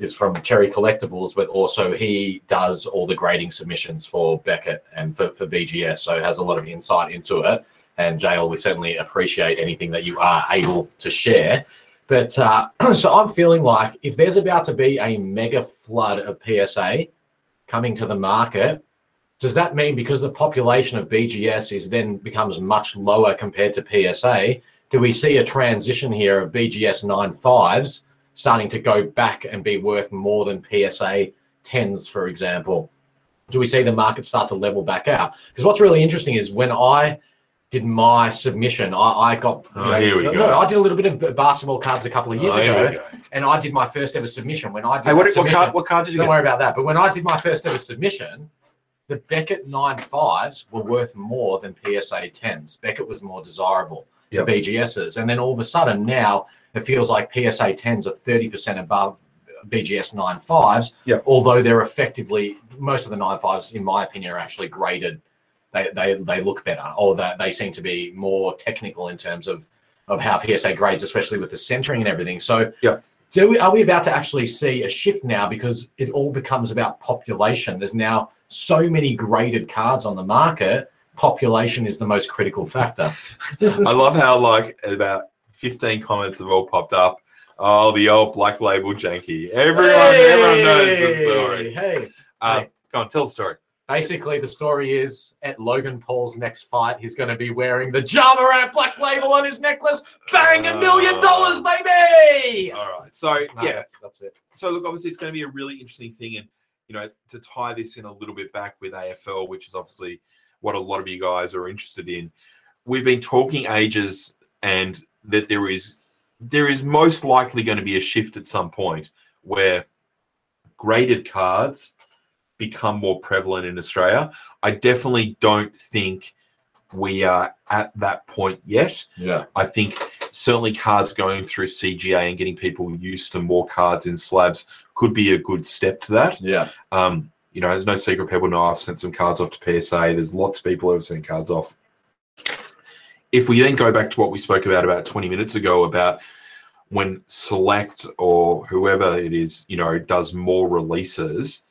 is from Cherry Collectibles, but also he does all the grading submissions for Beckett and for, for BGS, so has a lot of insight into it. And Dale, we certainly appreciate anything that you are able to share. But uh, so I'm feeling like if there's about to be a mega flood of PSA coming to the market, does that mean because the population of BGS is then becomes much lower compared to PSA, do we see a transition here of BGS 95s starting to go back and be worth more than PSA 10s, for example? Do we see the market start to level back out? Because what's really interesting is when I did my submission, I, I got. Oh, here we no, go. I did a little bit of basketball cards a couple of years Oh, ago, and I did my first ever submission. When I did Hey, what, what, card, what card did you don't get? worry about that. But when I did my first ever submission, the Beckett 95s were worth more than PSA 10s. Beckett was more desirable Yep. than BGSs. And then all of a sudden now it feels like PSA 10s are 30% above BGS 95s, Yep. although they're effectively, most of the 95s, in my opinion, are actually graded. They, they, they look better, or that they seem to be more technical in terms of, of how PSA grades, especially with the centering and everything. So, Yep. do we, are we about to actually see a shift now because it all becomes about population? There's now so many graded cards on the market. Population is the most critical factor. I love how like about 15 comments have all popped up. Oh, the old black label janky. Everyone, everyone knows the story. Hey, Uh, Hey. Go on, tell the story. basically the story is at Logan Paul's next fight, he's going to be wearing the Ja Morant black label on his necklace. Bang, a million dollars, baby! All right. So No, yeah. that's, that's it. So look, obviously it's going to be a really interesting thing, and you know, to tie this in a little bit back with AFL, which is obviously what a lot of you guys are interested in. We've been talking ages, and that there is there is most likely going to be a shift at some point where graded cards become more prevalent in Australia. I definitely don't think we are at that point yet. Yeah. I think certainly cards going through CGA and getting people used to more cards in slabs could be a good step to that. Yeah. Um, you know, there's no secret people know I've sent some cards off to PSA. There's lots of people who have sent cards off. If we then go back to what we spoke about about 20 minutes ago about when Select or whoever it is, you know, does more releases,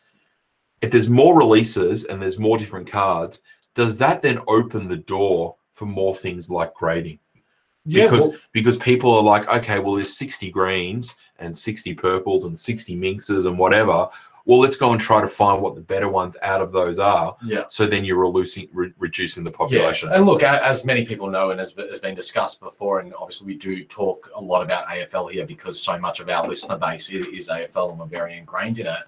if there's more releases and there's more different cards, does that then open the door for more things like grading? Yeah, because well- because people are like, okay, well, there's 60 greens and 60 purples and 60 minxes and whatever. Well, let's go and try to find what the better ones out of those are. yeah. So then you're reducing re- reducing the population. Yeah. And look, as many people know and has, has been discussed before, and obviously we do talk a lot about AFL here because so much of our listener base is, is AFL and we're very ingrained in it.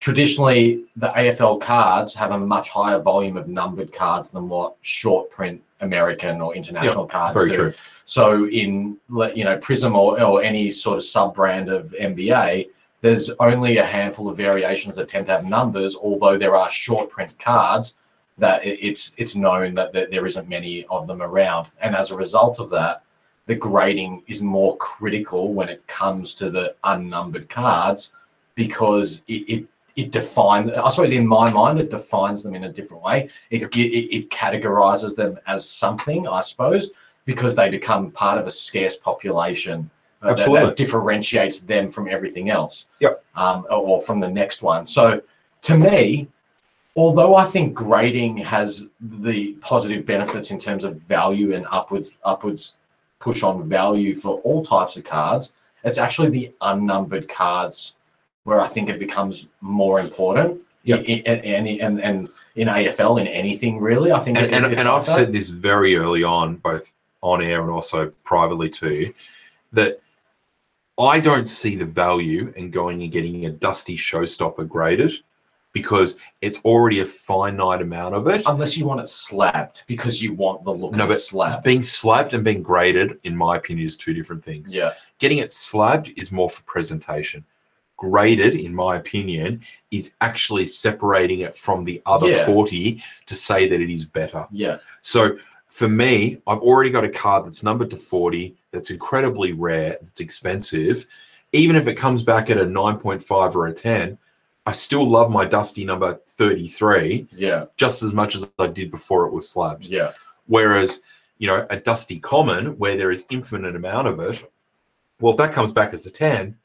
Traditionally, the AFL cards have a much higher volume of numbered cards than what short print American or international cards do. true. So in you know Prism or, or any sort of sub brand of NBA, there's only a handful of variations that tend to have numbers. Although there are short print cards that it's it's known that, that there isn't many of them around, and as a result of that, the grading is more critical when it comes to the unnumbered cards because it. it it defines, I suppose, in my mind, it defines them in a different way. It, it, it categorizes them as something, I suppose, because they become part of a scarce population uh, that- that, differentiates them from everything else Yep. um, or, or from the next one. So to me, although I think grading has the positive benefits in terms of value and upwards upwards push on value for all types of cards, it's actually the unnumbered cards where I think it becomes more important. Yep. In, in, in, and, and in AFL, in anything really, I think. and, and, and I've said this very early on, both on air and also privately too, that I don't see the value in going and getting a dusty showstopper graded because it's already a finite amount of it. unless you want it slapped because you want the look No, of but slab. being slapped and being graded, in my opinion, is two different things. Yeah, Getting it slabbed is more for presentation. Graded, in my opinion, is actually separating it from the other Yeah. 40 to say that it is better. yeah, So for me, I've already got a card that's numbered to 40, that's incredibly rare, that's expensive. Even if it comes back at a 9.5 or a 10, I still love my dusty number 33 yeah, just as much as I did before it was slabbed. yeah, Whereas, you know, a dusty common where there is infinite amount of it, well, if that comes back as a 10,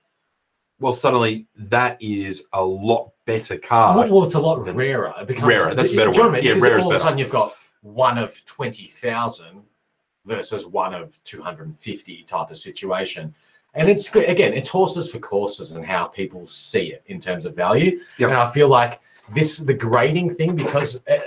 well, suddenly that is a lot better card. Well, well, it's a lot rarer. It becomes Rarer, that's a better word. I mean? Yeah, Because rarer is all of a sudden you've got one of twenty thousand versus one of 250 type of situation. And it's good- again, it's horses for courses and how people see it in terms of value. Yep. And I feel like this the grading thing because uh,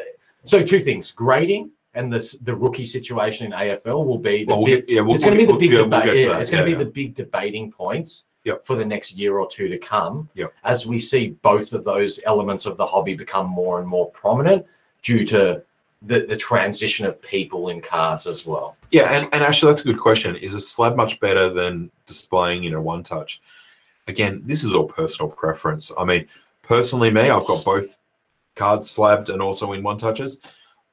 so two things grading and this the rookie situation in AFL will be the Well, we'll get- yeah, we'll- it's going to be the big we'll debate. yeah, it's going to be the big debating points Yep. for the next year or two to come. Yep. As we see both of those elements of the hobby become more and more prominent due to the, the transition of people in cards as well. Yeah, and, and actually, that's a good question. Is a slab much better than displaying in a one touch? Again, this is all personal preference. I mean, personally, me, I've got both cards slabbed and also in one touches.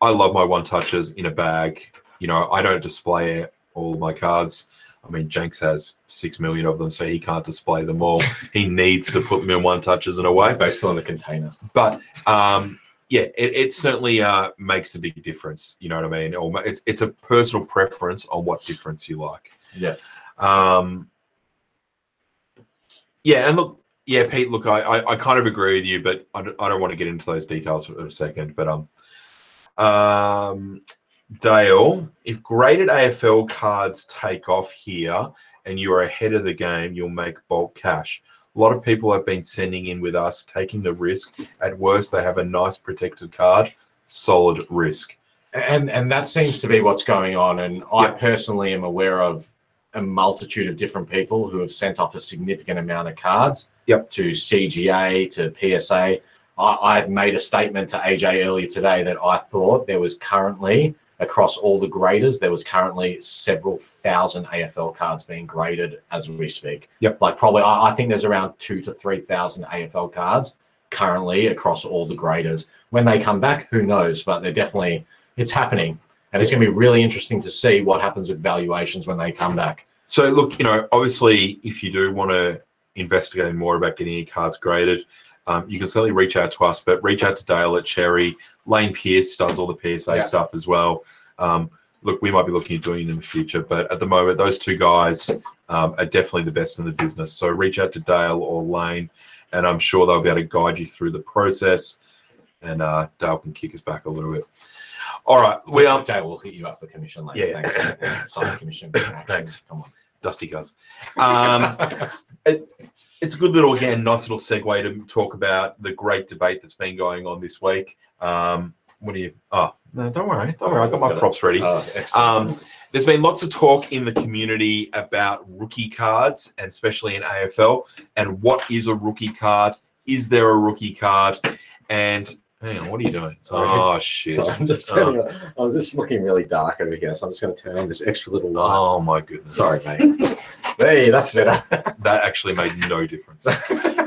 I love my one touches in a bag. You know, I don't display all my cards. I mean, Jenks has six million of them, so he can't display them all. he needs to put them in one touches in a way. Based on the container. But um, yeah, it, it certainly uh, makes a big difference. You know what I mean? Or it's, it's a personal preference on what difference you like. Yeah. Um, yeah, and look, yeah, Pete. Look, I, I, I kind of agree with you, but I don't, I don't want to get into those details for a second. But um, um, Dale, if graded AFL cards take off here and you are ahead of the game, you'll make bulk cash. A lot of people have been sending in with us, taking the risk. At worst, they have a nice protected card. Solid risk. and and that seems to be what's going on and i Yep. personally am aware of a multitude of different people who have sent off a significant amount of cards Yep. to cga to psa I, I had made a statement to aj earlier today that i thought there was currently across all the graders. There was currently several thousand afl cards being graded as we speak. Yep. like probably i, I think there's around two to three thousand afl cards currently across all the graders. When they come back who knows? But they're definitely it's happening. And it's going to be really interesting to see what happens with valuations when they come back. So, look, you know, obviously, if you do want to investigate more about getting your cards graded, um, you can certainly reach out to us, but reach out to Dale at Cherry. Lane Pierce does all the PSA Yeah. stuff as well. Um, look, we might be looking at doing it in the future, but at the moment, those two guys um, are definitely the best in the business. So, reach out to Dale or Lane, and I'm sure they'll be able to guide you through the process. And uh, Dale can kick us back a little bit. All right, we um, Dale will hit you up for commission later. Yeah. Thanks. Sign commission. Action. Thanks. Come on, Dusty guys. Um, on. It's a good little again nice little segue to talk about the great debate that's been going on this week. Um what do you oh no don't worry don't worry i got my props ready. Oh, um there's been lots of talk in the community about rookie cards and especially in afl and what is a rookie card? Is there a rookie card? And hang on what are you doing? Sorry. oh shit. So I'm just Oh. turning, I was just looking really dark over here, so I'm just going to turn on this extra little light. oh my goodness. Sorry, mate. Hey, that's better. that actually made no difference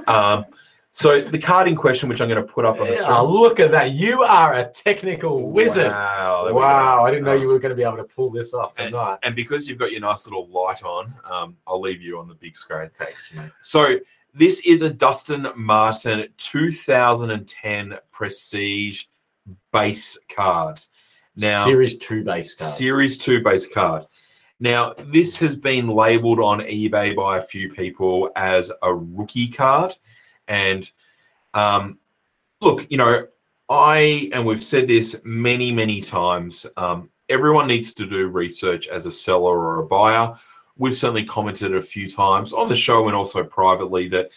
um so the card in question which i'm going to put up on the screen Oh, look at that. You are a technical wizard. Wow. Wow. I didn't know Um, you were going to be able to pull this off tonight. And because you've got your nice little light on, um, I'll leave you on the big screen. Thanks, mate. So this is a Dustin Martin 2010 Prestige base card. Now, Series 2 base card. Series 2 base card. Now, this has been labeled on eBay by a few people as a rookie card. And um, look, you know, I, and we've said this many, many times, um, everyone needs to do research as a seller or a buyer. We've certainly commented a few times on the show and also privately that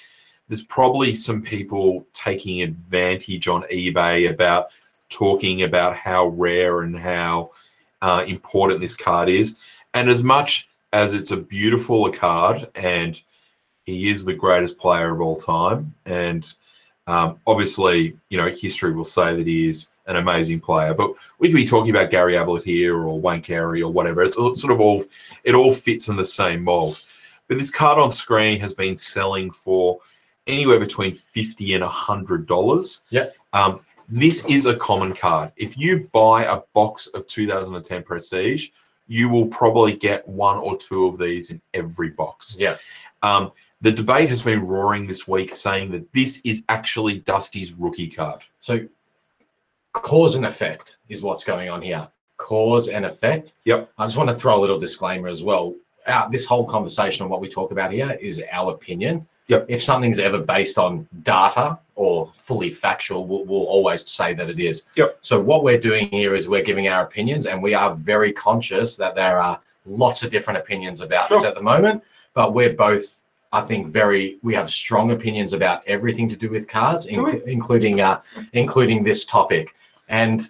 there's probably some people taking advantage on eBay about talking about how rare and how uh, important this card is. And as much as it's a beautiful card and he is the greatest player of all time, and um, obviously, you know, history will say that he is an amazing player. But we could be talking about Gary Ablett here or Wayne Carey or whatever. It's all- sort of all it all fits in the same mold. But this card on screen has been selling for anywhere between fifty and hundred dollars. Yep. Um, this is a common card. If you buy a box of 2010 Prestige, you will probably get one or two of these in every box. Yeah. Um, the debate has been roaring this week saying that this is actually Dusty's rookie card. So, cause and effect is what's going on here. Cause and effect. Yep. I just want to throw a little disclaimer as well. Our, this whole conversation on what we talk about here is our opinion. Yep. If something's ever based on data or fully factual, we'll, we'll always say that it is. Yep. So what we're doing here is we're giving our opinions, and we are very conscious that there are lots of different opinions about this at the moment. But we're both, I think, very we have strong opinions about everything to do with cards, inc- including uh, including this topic. And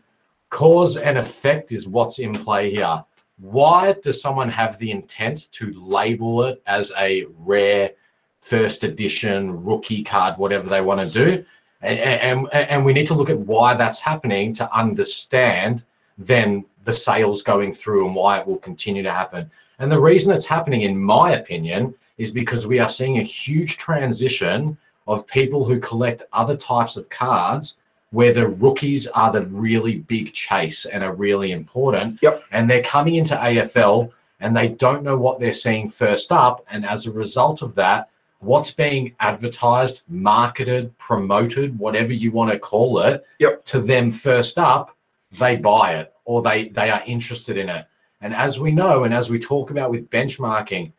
cause and effect is what's in play here. Why does someone have the intent to label it as a rare first edition rookie card, whatever they want to do? And, and, and we need to look at why that's happening to understand then the sales going through and why it will continue to happen. And the reason it's happening, in my opinion, is because we are seeing a huge transition of people who collect other types of cards where the rookies are the really big chase and are really important. Yep. And they're coming into AFL and they don't know what they're seeing first up. And as a result of that, what's being advertised, marketed, promoted, whatever you want to call it, Yep. to them first up, they buy it or they they are interested in it. And as we know, and as we talk about with benchmarking,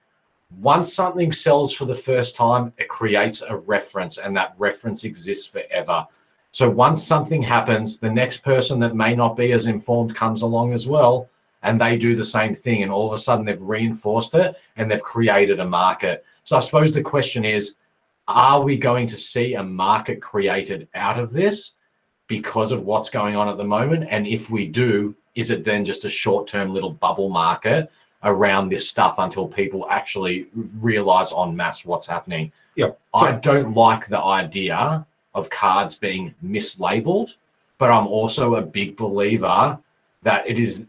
once something sells for the first time, it creates a reference, and that reference exists forever. So once something happens, the next person that may not be as informed comes along as well, and they do the same thing. And all of a sudden, they've reinforced it and they've created a market. So I suppose the question is are we going to see a market created out of this because of what's going on at the moment? And if we do, is it then just a short term little bubble market around this stuff until people actually realize en masse what's happening? Yeah. I don't like the idea of cards being mislabeled, but I'm also a big believer that it is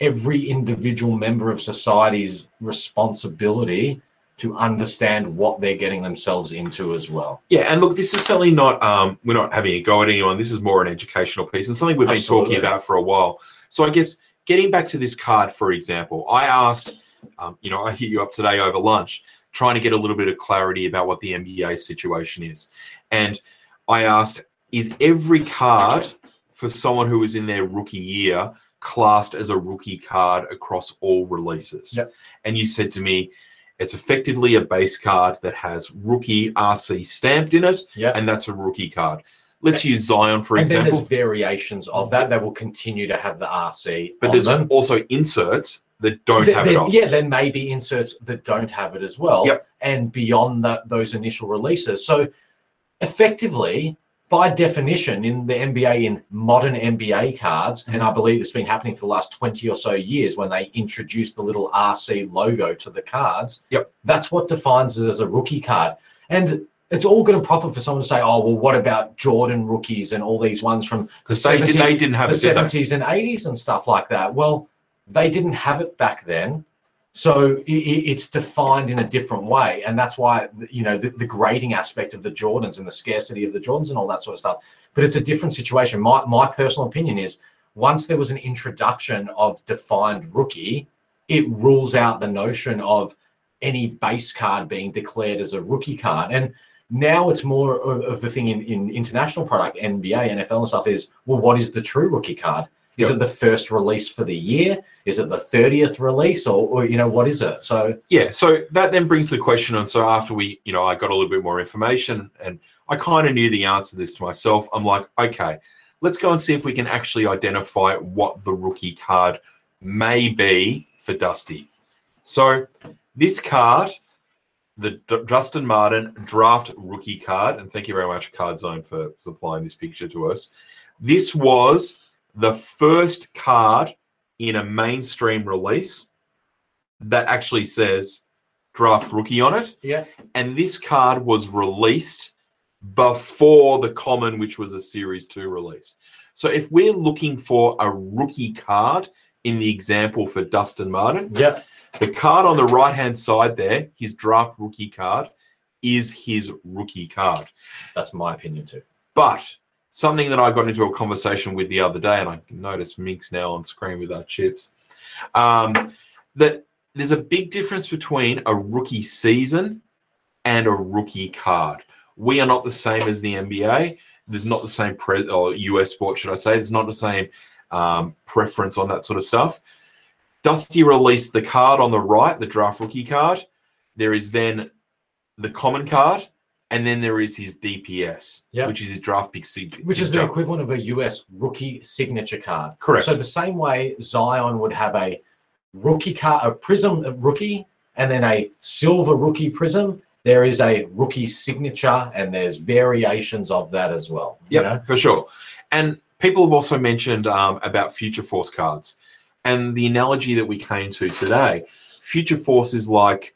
every individual member of society's responsibility to understand what they're getting themselves into as well. yeah, and look, this is certainly not. Um, we're not having a go at anyone. This is more an educational piece and something we've been Absolutely. talking about for a while. So I guess getting back to this card, for example, I asked. Um, you know, I hit you up today over lunch, trying to get a little bit of clarity about what the NBA situation is, and I asked, is every card for someone who is in their rookie year classed as a rookie card across all releases? Yep. And you said to me, it's effectively a base card that has rookie RC stamped in it, Yeah. and that's a rookie card. Let's use Zion for and example, there's variations of that that will continue to have the RC. but there's them. also inserts that don't have it on. Yeah, there may be inserts that don't have it as well. Yep. And beyond that, those initial releases. So effectively, by definition, in the NBA, in modern NBA cards, and mm-hmm. I believe it's been happening for the last 20 or so years when they introduced the little RC logo to the cards. Yep. That's what defines it as a rookie card. And it's all good and proper for someone to say, oh, well, what about Jordan rookies and all these ones from Because they, did, 70 they didn't have the 70s and 80s and stuff like that. Well, they didn't have it back then. So i- i- it's defined in a different way. And that's why, you know, the, the grading aspect of the Jordans and the scarcity of the Jordans and all that sort of stuff. But it's a different situation. My, my personal opinion is once there was an introduction of defined rookie, it rules out the notion of any base card being declared as a rookie card. And now it's more of, of the thing in, in international product, NBA, NFL, and stuff is well, what is the true rookie card? Is Yep. it the first release for the year? Is it the 30th release? Or, or you know, what is it? So Yeah, so that then brings the question on. So after we, you know, I got a little bit more information and I kind of knew the answer to this to myself. I'm like, okay, let's go and see if we can actually identify what the rookie card may be for Dusty. So this card, the D- Dustin Martin draft rookie card, and thank you very much, Card Zone, for supplying this picture to us. This was the first card in a mainstream release that actually says draft rookie on it. yeah, And this card was released before the common, which was a series two release. So if we're looking for a rookie card in the example for Dustin Martin, yeah, the card on the right hand side there, his draft rookie card, is his rookie card. that's my opinion too. But something that I got into a conversation with the other day, and I notice Mink's now on screen with our chips, um, that there's a big difference between a rookie season and a rookie card. We are not the same as the NBA. There's not the same pre- or US sport, should I say? There's not the same um, preference on that sort of stuff. Dusty released the card on the right, the draft rookie card. There is then the common card, and then there is his DPS, Yeah. which is his draft pick sig- Which is the equivalent of a US rookie signature card. Correct. So the same way Zion would have a rookie card, a prism a rookie, and then a silver rookie prism, there is a rookie signature, and there's variations of that as well. You Yeah, know? for sure. And people have also mentioned um, about Future Force cards. And the analogy that we came to today, Future Force is like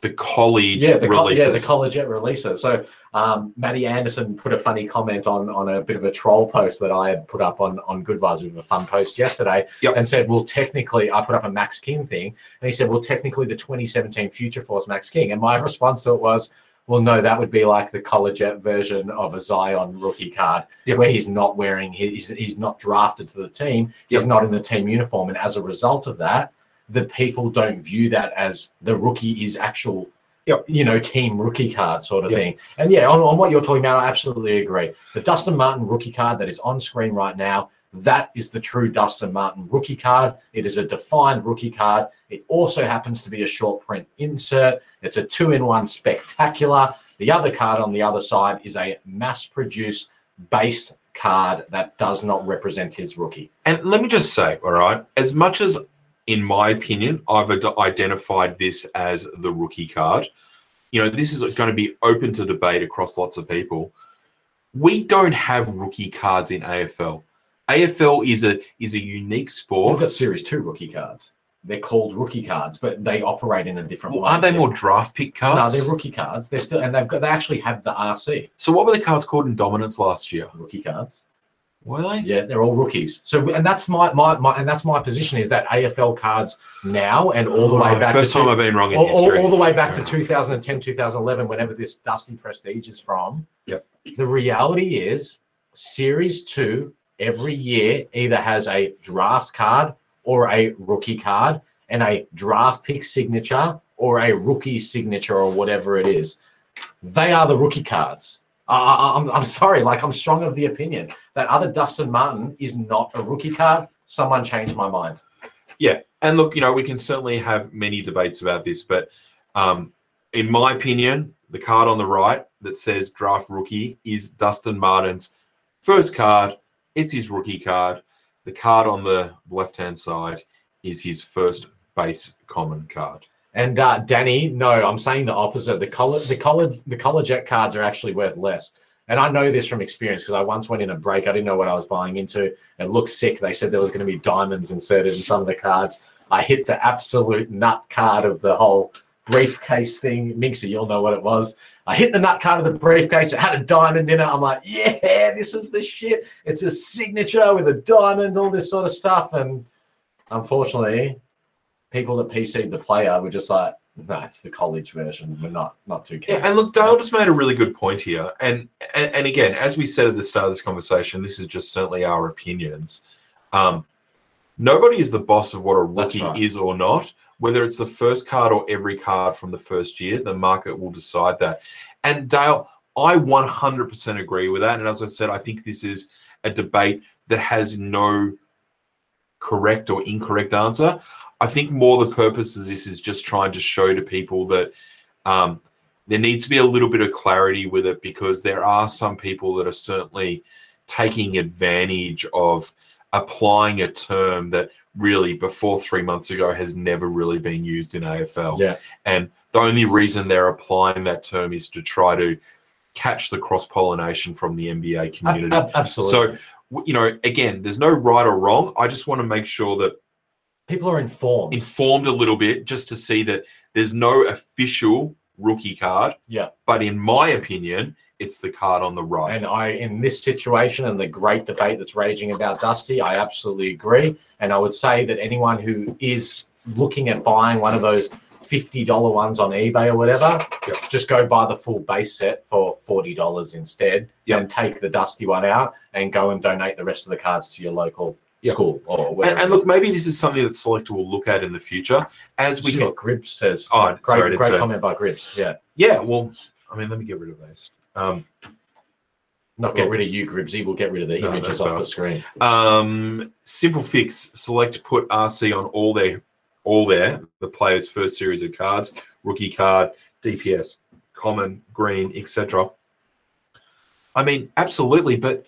the college Yeah, the releases. yeah, the collegiate releaser. So um, Matty Anderson put a funny comment on on a bit of a troll post that I had put up on on Good Vibes with a fun post yesterday, Yep. and said, "Well, technically, I put up a Max King thing," and he said, "Well, technically, the 2017 Future Force Max King," and my response to it was. Well, no, that would be like the collegiate version of a Zion rookie card, Yep. where he's not wearing, he's, he's not drafted to the team, he's not in the team uniform, and as a result of that, the people don't view that as the rookie is actual Yep. you know, team rookie card sort of Yep. thing. And yeah, on, on what you're talking about, I absolutely agree. The Dustin Martin rookie card that is on screen right now, that is the true Dustin Martin rookie card. It is a defined rookie card. It also happens to be a short print insert. It's a two in one spectacular. The other card on the other side is a mass produced based card that does not represent his rookie. And let me just say, all right, as much as in my opinion, I've ad- identified this as the rookie card, you know, this is going to be open to debate across lots of people. We don't have rookie cards in AFL. AFL is a is a unique sport. We've got Series 2 rookie cards. They're called rookie cards, but they operate in a different Well, way. aren't they more draft pick cards? No, they're rookie cards. They're still, and they've got, they actually have the RC so what were the cards called in dominance last year? rookie cards. Were they? Yeah, they're all rookies. So, and that's my, my, my, and that's my position is that AFL cards now and all the way Oh, back First to time I've been wrong in all, all, history. all the way back to 2010, 2011, whenever this Dusty Prestige is from. Yep. The reality is, Series Two every year either has a draft card or a rookie card, and a draft pick signature or a rookie signature or whatever it is. They are the rookie cards. I, I, I'm, I'm sorry, like I'm strong of the opinion that other Dustin Martin is not a rookie card. Someone changed my mind. Yeah. And look, you know, we can certainly have many debates about this, but um, in my opinion, the card on the right that says draft rookie is Dustin Martin's first card. It's his rookie card. The card on the left hand side is his first base common card. And uh, Danny, no, I'm saying the opposite. The color, the college, the college jet cards are actually worth less. And I know this from experience because I once went in a break. I didn't know what I was buying into. It looked sick. They said there was going to be diamonds inserted in some of the cards. I hit the absolute nut card of the whole briefcase thing. Minxie, you'll know what it was. I hit the nut card of the briefcase. It had a diamond in it. I'm like, yeah, this is the shit. It's a signature with a diamond, all this sort of stuff. And unfortunately, people that PC'd the player were just like, no, it's the college version. We're not not too keen. Yeah, and look, Dale just made a really good point here. And, and and again, as we said at the start of this conversation, this is just certainly our opinions. Um, nobody is the boss of what a That's rookie right. is or not. Whether it's the first card or every card from the first year, the market will decide that. And Dale, I 100% agree with that. And as I said, I think this is a debate that has no correct or incorrect answer. I think more the purpose of this is just trying to show to people that um, there needs to be a little bit of clarity with it because there are some people that are certainly taking advantage of applying a term that really before three months ago has never really been used in AFL. Yeah. And the only reason they're applying that term is to try to catch the cross pollination from the NBA community. Ab- ab- absolutely. So, you know, again, there's no right or wrong. I just want to make sure that people are informed. informed a little bit just to see that there's no official rookie card. Yeah. But in my opinion, it's the card on the right. And I, in this situation and the great debate that's raging about Dusty, I absolutely agree. And I would say that anyone who is looking at buying one of those $50 ones on eBay or whatever, Yep. just go buy the full base set for $40 instead Yep. and take the Dusty one out and go and donate the rest of the cards to your local Yep. school or and, whatever. and look, maybe this is something that Select will look at in the future as we See what Gribbs says. Oh, great sorry, great comment by Gribbs. Yeah. Yeah, well, I mean, let me get rid of those. Um, Not get rid of you, Gribbsy. We'll get rid of the No, images off the screen. um, simple fix: select put RC on all their all there. the players' first series of cards, rookie card, DPS. common, green, etc. I mean, absolutely, but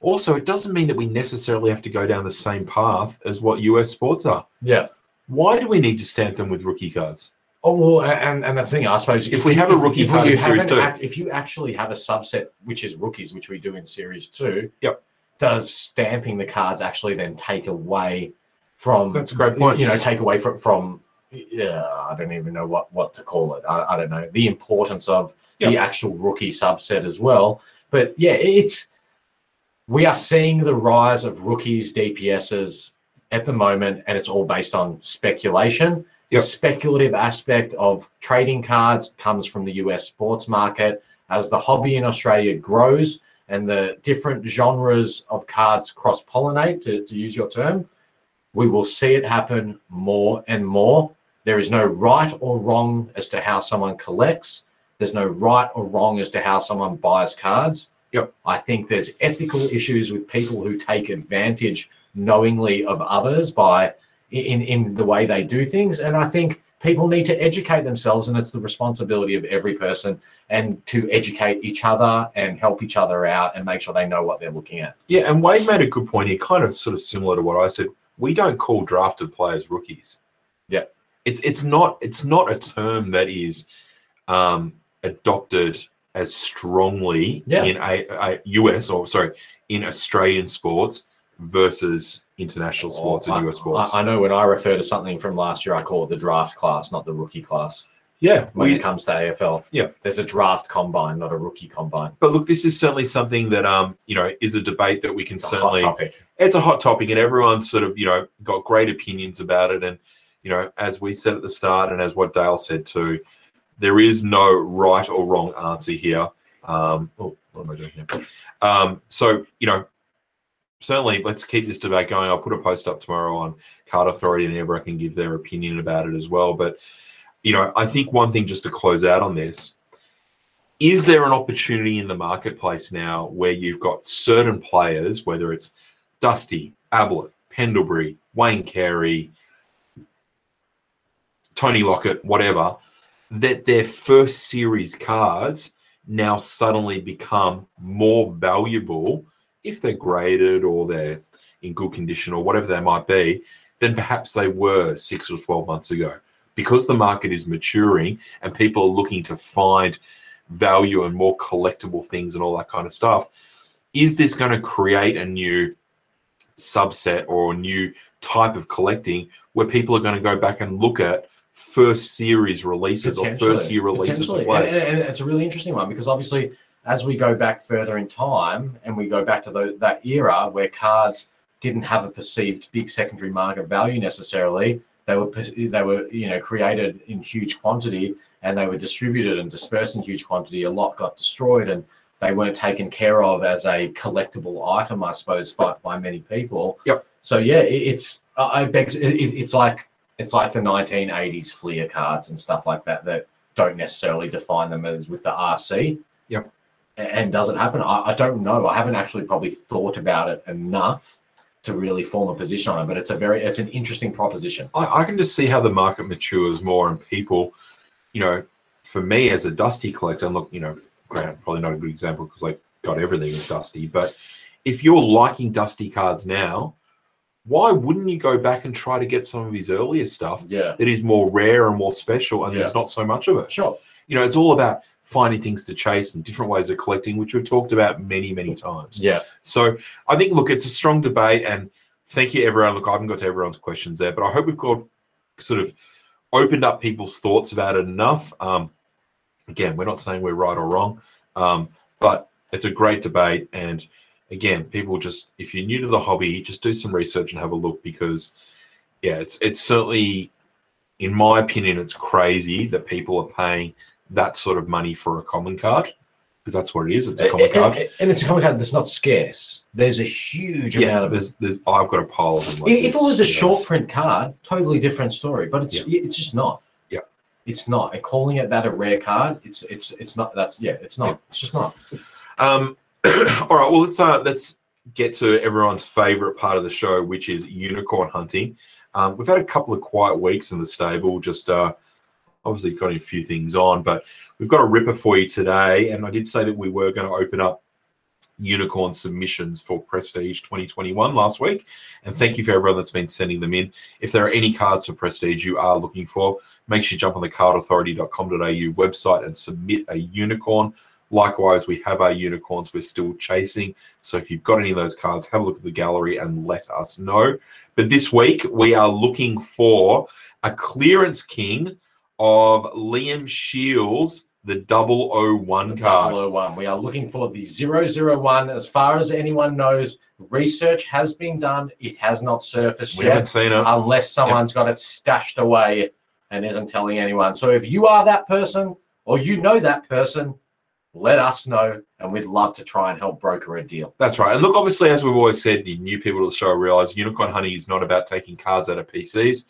also it doesn't mean that we necessarily have to go down the same path as what US sports are. Yeah. Why do we need to stamp them with rookie cards? Oh well, and and that's the thing. I suppose If we have a rookie if card you in Series two. ac- if you actually have a subset which is rookies, which we do in series two, Yep. does stamping the cards actually then take away from? That's a great point. You know, take away from from. Yeah, I don't even know what what to call it. I, I don't know the importance of the actual rookie subset as well. But yeah, it's we are seeing the rise of rookies, DPSs at the moment, and it's all based on speculation. Yep. The speculative aspect of trading cards comes from the US sports market. As the hobby in Australia grows and the different genres of cards cross pollinate, to, to use your term, we will see it happen more and more. There is no right or wrong as to how someone collects. There's no right or wrong as to how someone buys cards. Yep. I think there's ethical issues with people who take advantage knowingly of others by in in the way they do things, and I think people need to educate themselves, and it's the responsibility of every person and to educate each other and help each other out and make sure they know what they're looking at. Yeah, and Wade made a good point here, kind of sort of similar to what I said. We don't call drafted players rookies. Yeah. It's it's not it's not a term that is um, adopted as strongly Yeah. in a, a US or sorry in Australian sports versus international sports I, and US sports. I, I know when I refer to something from last year, I call it the draft class, not the rookie class. yeah, When we, it comes to AFL, Yeah. there's a draft combine, not a rookie combine. but look, this is certainly something that um you know is a debate that we can It's certainly topic. It's a hot topic and everyone's sort of you know got great opinions about it. And you know as we said at the start and as what dale said too there is no right or wrong answer here. Um oh what am i doing here? Um so you know certainly let's keep this debate going. I'll put a post up tomorrow on card authority and everyone can give their opinion about it as well. But you know i think one thing just to close out on this is there an opportunity in the marketplace now where you've got certain players whether it's Dusty, Ablett, Pendlebury, Wayne Carey, Tony Lockett, whatever, that their first series cards now suddenly become more valuable if they're graded or they're in good condition or whatever they might be than perhaps they were six or 12 months ago. Because the market is maturing and people are looking to find value and more collectible things and all that kind of stuff, is this going to create a new subset or a new type of collecting where people are going to go back and look at first series releases or first year releases of. And, and it's a really interesting one because obviously, as we go back further in time and we go back to tho- that era where cards didn't have a perceived big secondary market value necessarily, they were they were you know created in huge quantity and they were distributed and dispersed in huge quantity. A lot got destroyed and they weren't taken care of as a collectible item, I suppose, by, by many people. Yep. So yeah, it, it's I beg it, it- it's like it's like the 1980s Fleer cards and stuff like that that don't necessarily define them as with the RC. Yep. And does it happen? I, I don't know. I haven't actually probably thought about it enough to really form a position on it. But it's a very it's an interesting proposition. I, I can just see how the market matures more and people, you know, for me as a Dusty collector, and look, you know, granted, probably not a good example because I got everything with Dusty, but if you're liking Dusty cards now, why wouldn't you go back and try to get some of his earlier stuff Yeah. that is more rare and more special and Yeah. there's not so much of it? Sure. You know, it's all about finding things to chase and different ways of collecting, which we've talked about many, many times. Yeah. So I think, look, it's a strong debate, and thank you, everyone. Look, I haven't got to everyone's questions there, but I hope we've got sort of opened up people's thoughts about it enough. Um, again, we're not saying we're right or wrong, um, but it's a great debate. And again, people just, if you're new to the hobby, just do some research and have a look because, yeah, it's it's certainly, in my opinion, it's crazy that people are paying that sort of money for a common card because that's what it is. It's a common And, card. and- and it's a common card that's not scarce. There's a huge yeah, amount of there's, there's, I've got a pile of them. like if if it was a you know. short print card, totally different story. But it's Yeah. it's just not. It's not. And calling it that a rare card, it's it's it's not. That's yeah. It's not. It's just not. Um, all right, well let's uh, let's get to everyone's favorite part of the show, which is unicorn hunting. Um, we've had a couple of quiet weeks in the stable. Just uh, obviously got a few things on, but we've got a ripper for you today. And I did say that we were going to open up unicorn submissions for Prestige 2021 last week. And thank you for everyone that's been sending them in. If there are any cards for Prestige you are looking for, make sure you jump on the cardauthority.com.au website and submit a unicorn. Likewise, we have our unicorns we're still chasing. So if you've got any of those cards, have a look at the gallery and let us know. But this week, we are looking for a clearance king of Liam Shiels the 001 The card. 001. We are looking for the 001. As far as anyone knows, research has been done. It has not surfaced We yet, haven't seen it. unless someone's got it stashed away and isn't telling anyone. So if you are that person or you know that person, let us know, and we'd love to try and help broker a deal. That's right. And look, obviously, as we've always said, the new people to the show realize unicorn Honey is not about taking cards out of PCs.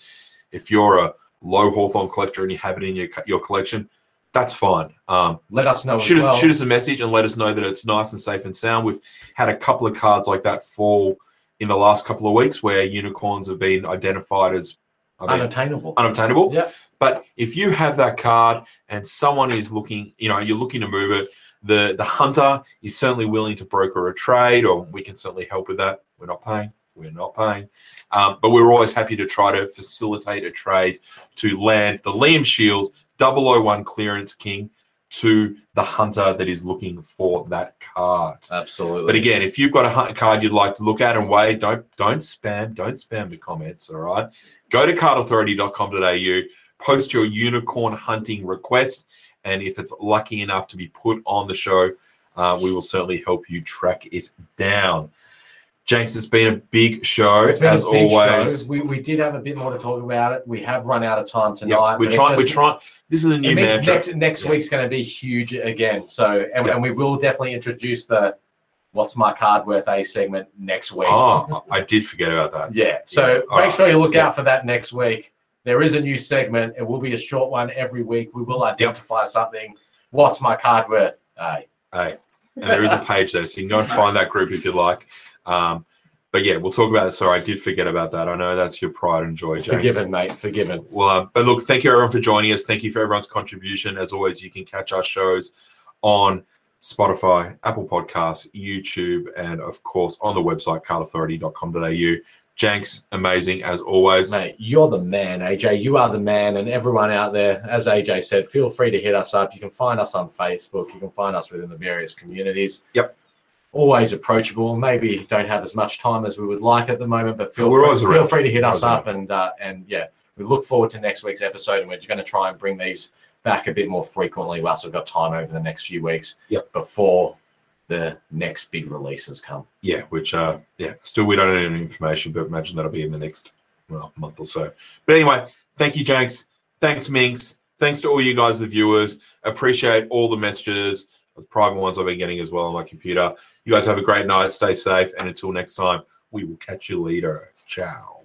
If you're a low Hawthorn collector and you have it in your, your collection, that's fine. Um, Let us know shoot, as well. shoot us a message and let us know that it's nice and safe and sound. We've had a couple of cards like that fall in the last couple of weeks where unicorns have been identified as I mean, Unattainable. unobtainable. Yeah. But if you have that card and someone is looking, you know, you're looking to move it, the the hunter is certainly willing to broker a trade, or we can certainly help with that. We're not paying. We're not paying. Um, but we're always happy to try to facilitate a trade to land the Liam Shiels 001 clearance king to the hunter that is looking for that card. Absolutely. But again, if you've got a hunt card you'd like to look at and wait, don't don't spam, don't spam the comments. All right, go to cardauthority.com.au, post your unicorn hunting request, and if it's lucky enough to be put on the show, uh, we will certainly help you track it down. Jenks, it's been a big show It's been as a big always. show. We, we did have a bit more to talk about it. We have run out of time Yep, tonight. we're but it trying. We're trying. This is a new mantra. next next week's going to be huge again. So, and, Yeah. and we will definitely introduce the "What's my card worth?" a segment next week. Oh, I did forget about that. Yeah. So Yeah, make sure you look out for that next week. There is a new segment. It will be a short one every week. We will identify something. What's my card worth? Hey, Hey, and there is a page there, so you can go and find that group if you like. Um, but yeah, we'll talk about it. Sorry, I did forget about that. I know that's your pride and joy, James. forgiven, mate. Forgiven. Well, uh, but look, thank you everyone for joining us. Thank you for everyone's contribution. As always, you can catch our shows on Spotify, Apple Podcasts, YouTube, and of course on the website cardauthority.com.au. Janks, amazing as always. Mate, you're the man, AJ. You are the man, and everyone out there, as AJ said, feel free to hit us up. You can find us on Facebook. You can find us within the various communities. Yep. Always approachable. Maybe don't have as much time as we would like at the moment, but feel free, feel free to hit us up and uh, and yeah, we look forward to next week's episode, and we're going to try and bring these back a bit more frequently whilst we've got time over the next few weeks. Yep. Before the next big releases come. Yeah, which uh yeah, still we don't have any information, but imagine that'll be in the next well month or so. But anyway, thank you, Janks. Thanks, Minx. Thanks to all you guys, the viewers. Appreciate all the messages, the private ones I've been getting as well on my computer. You guys have a great night. Stay safe, and until next time, we will catch you later. Ciao.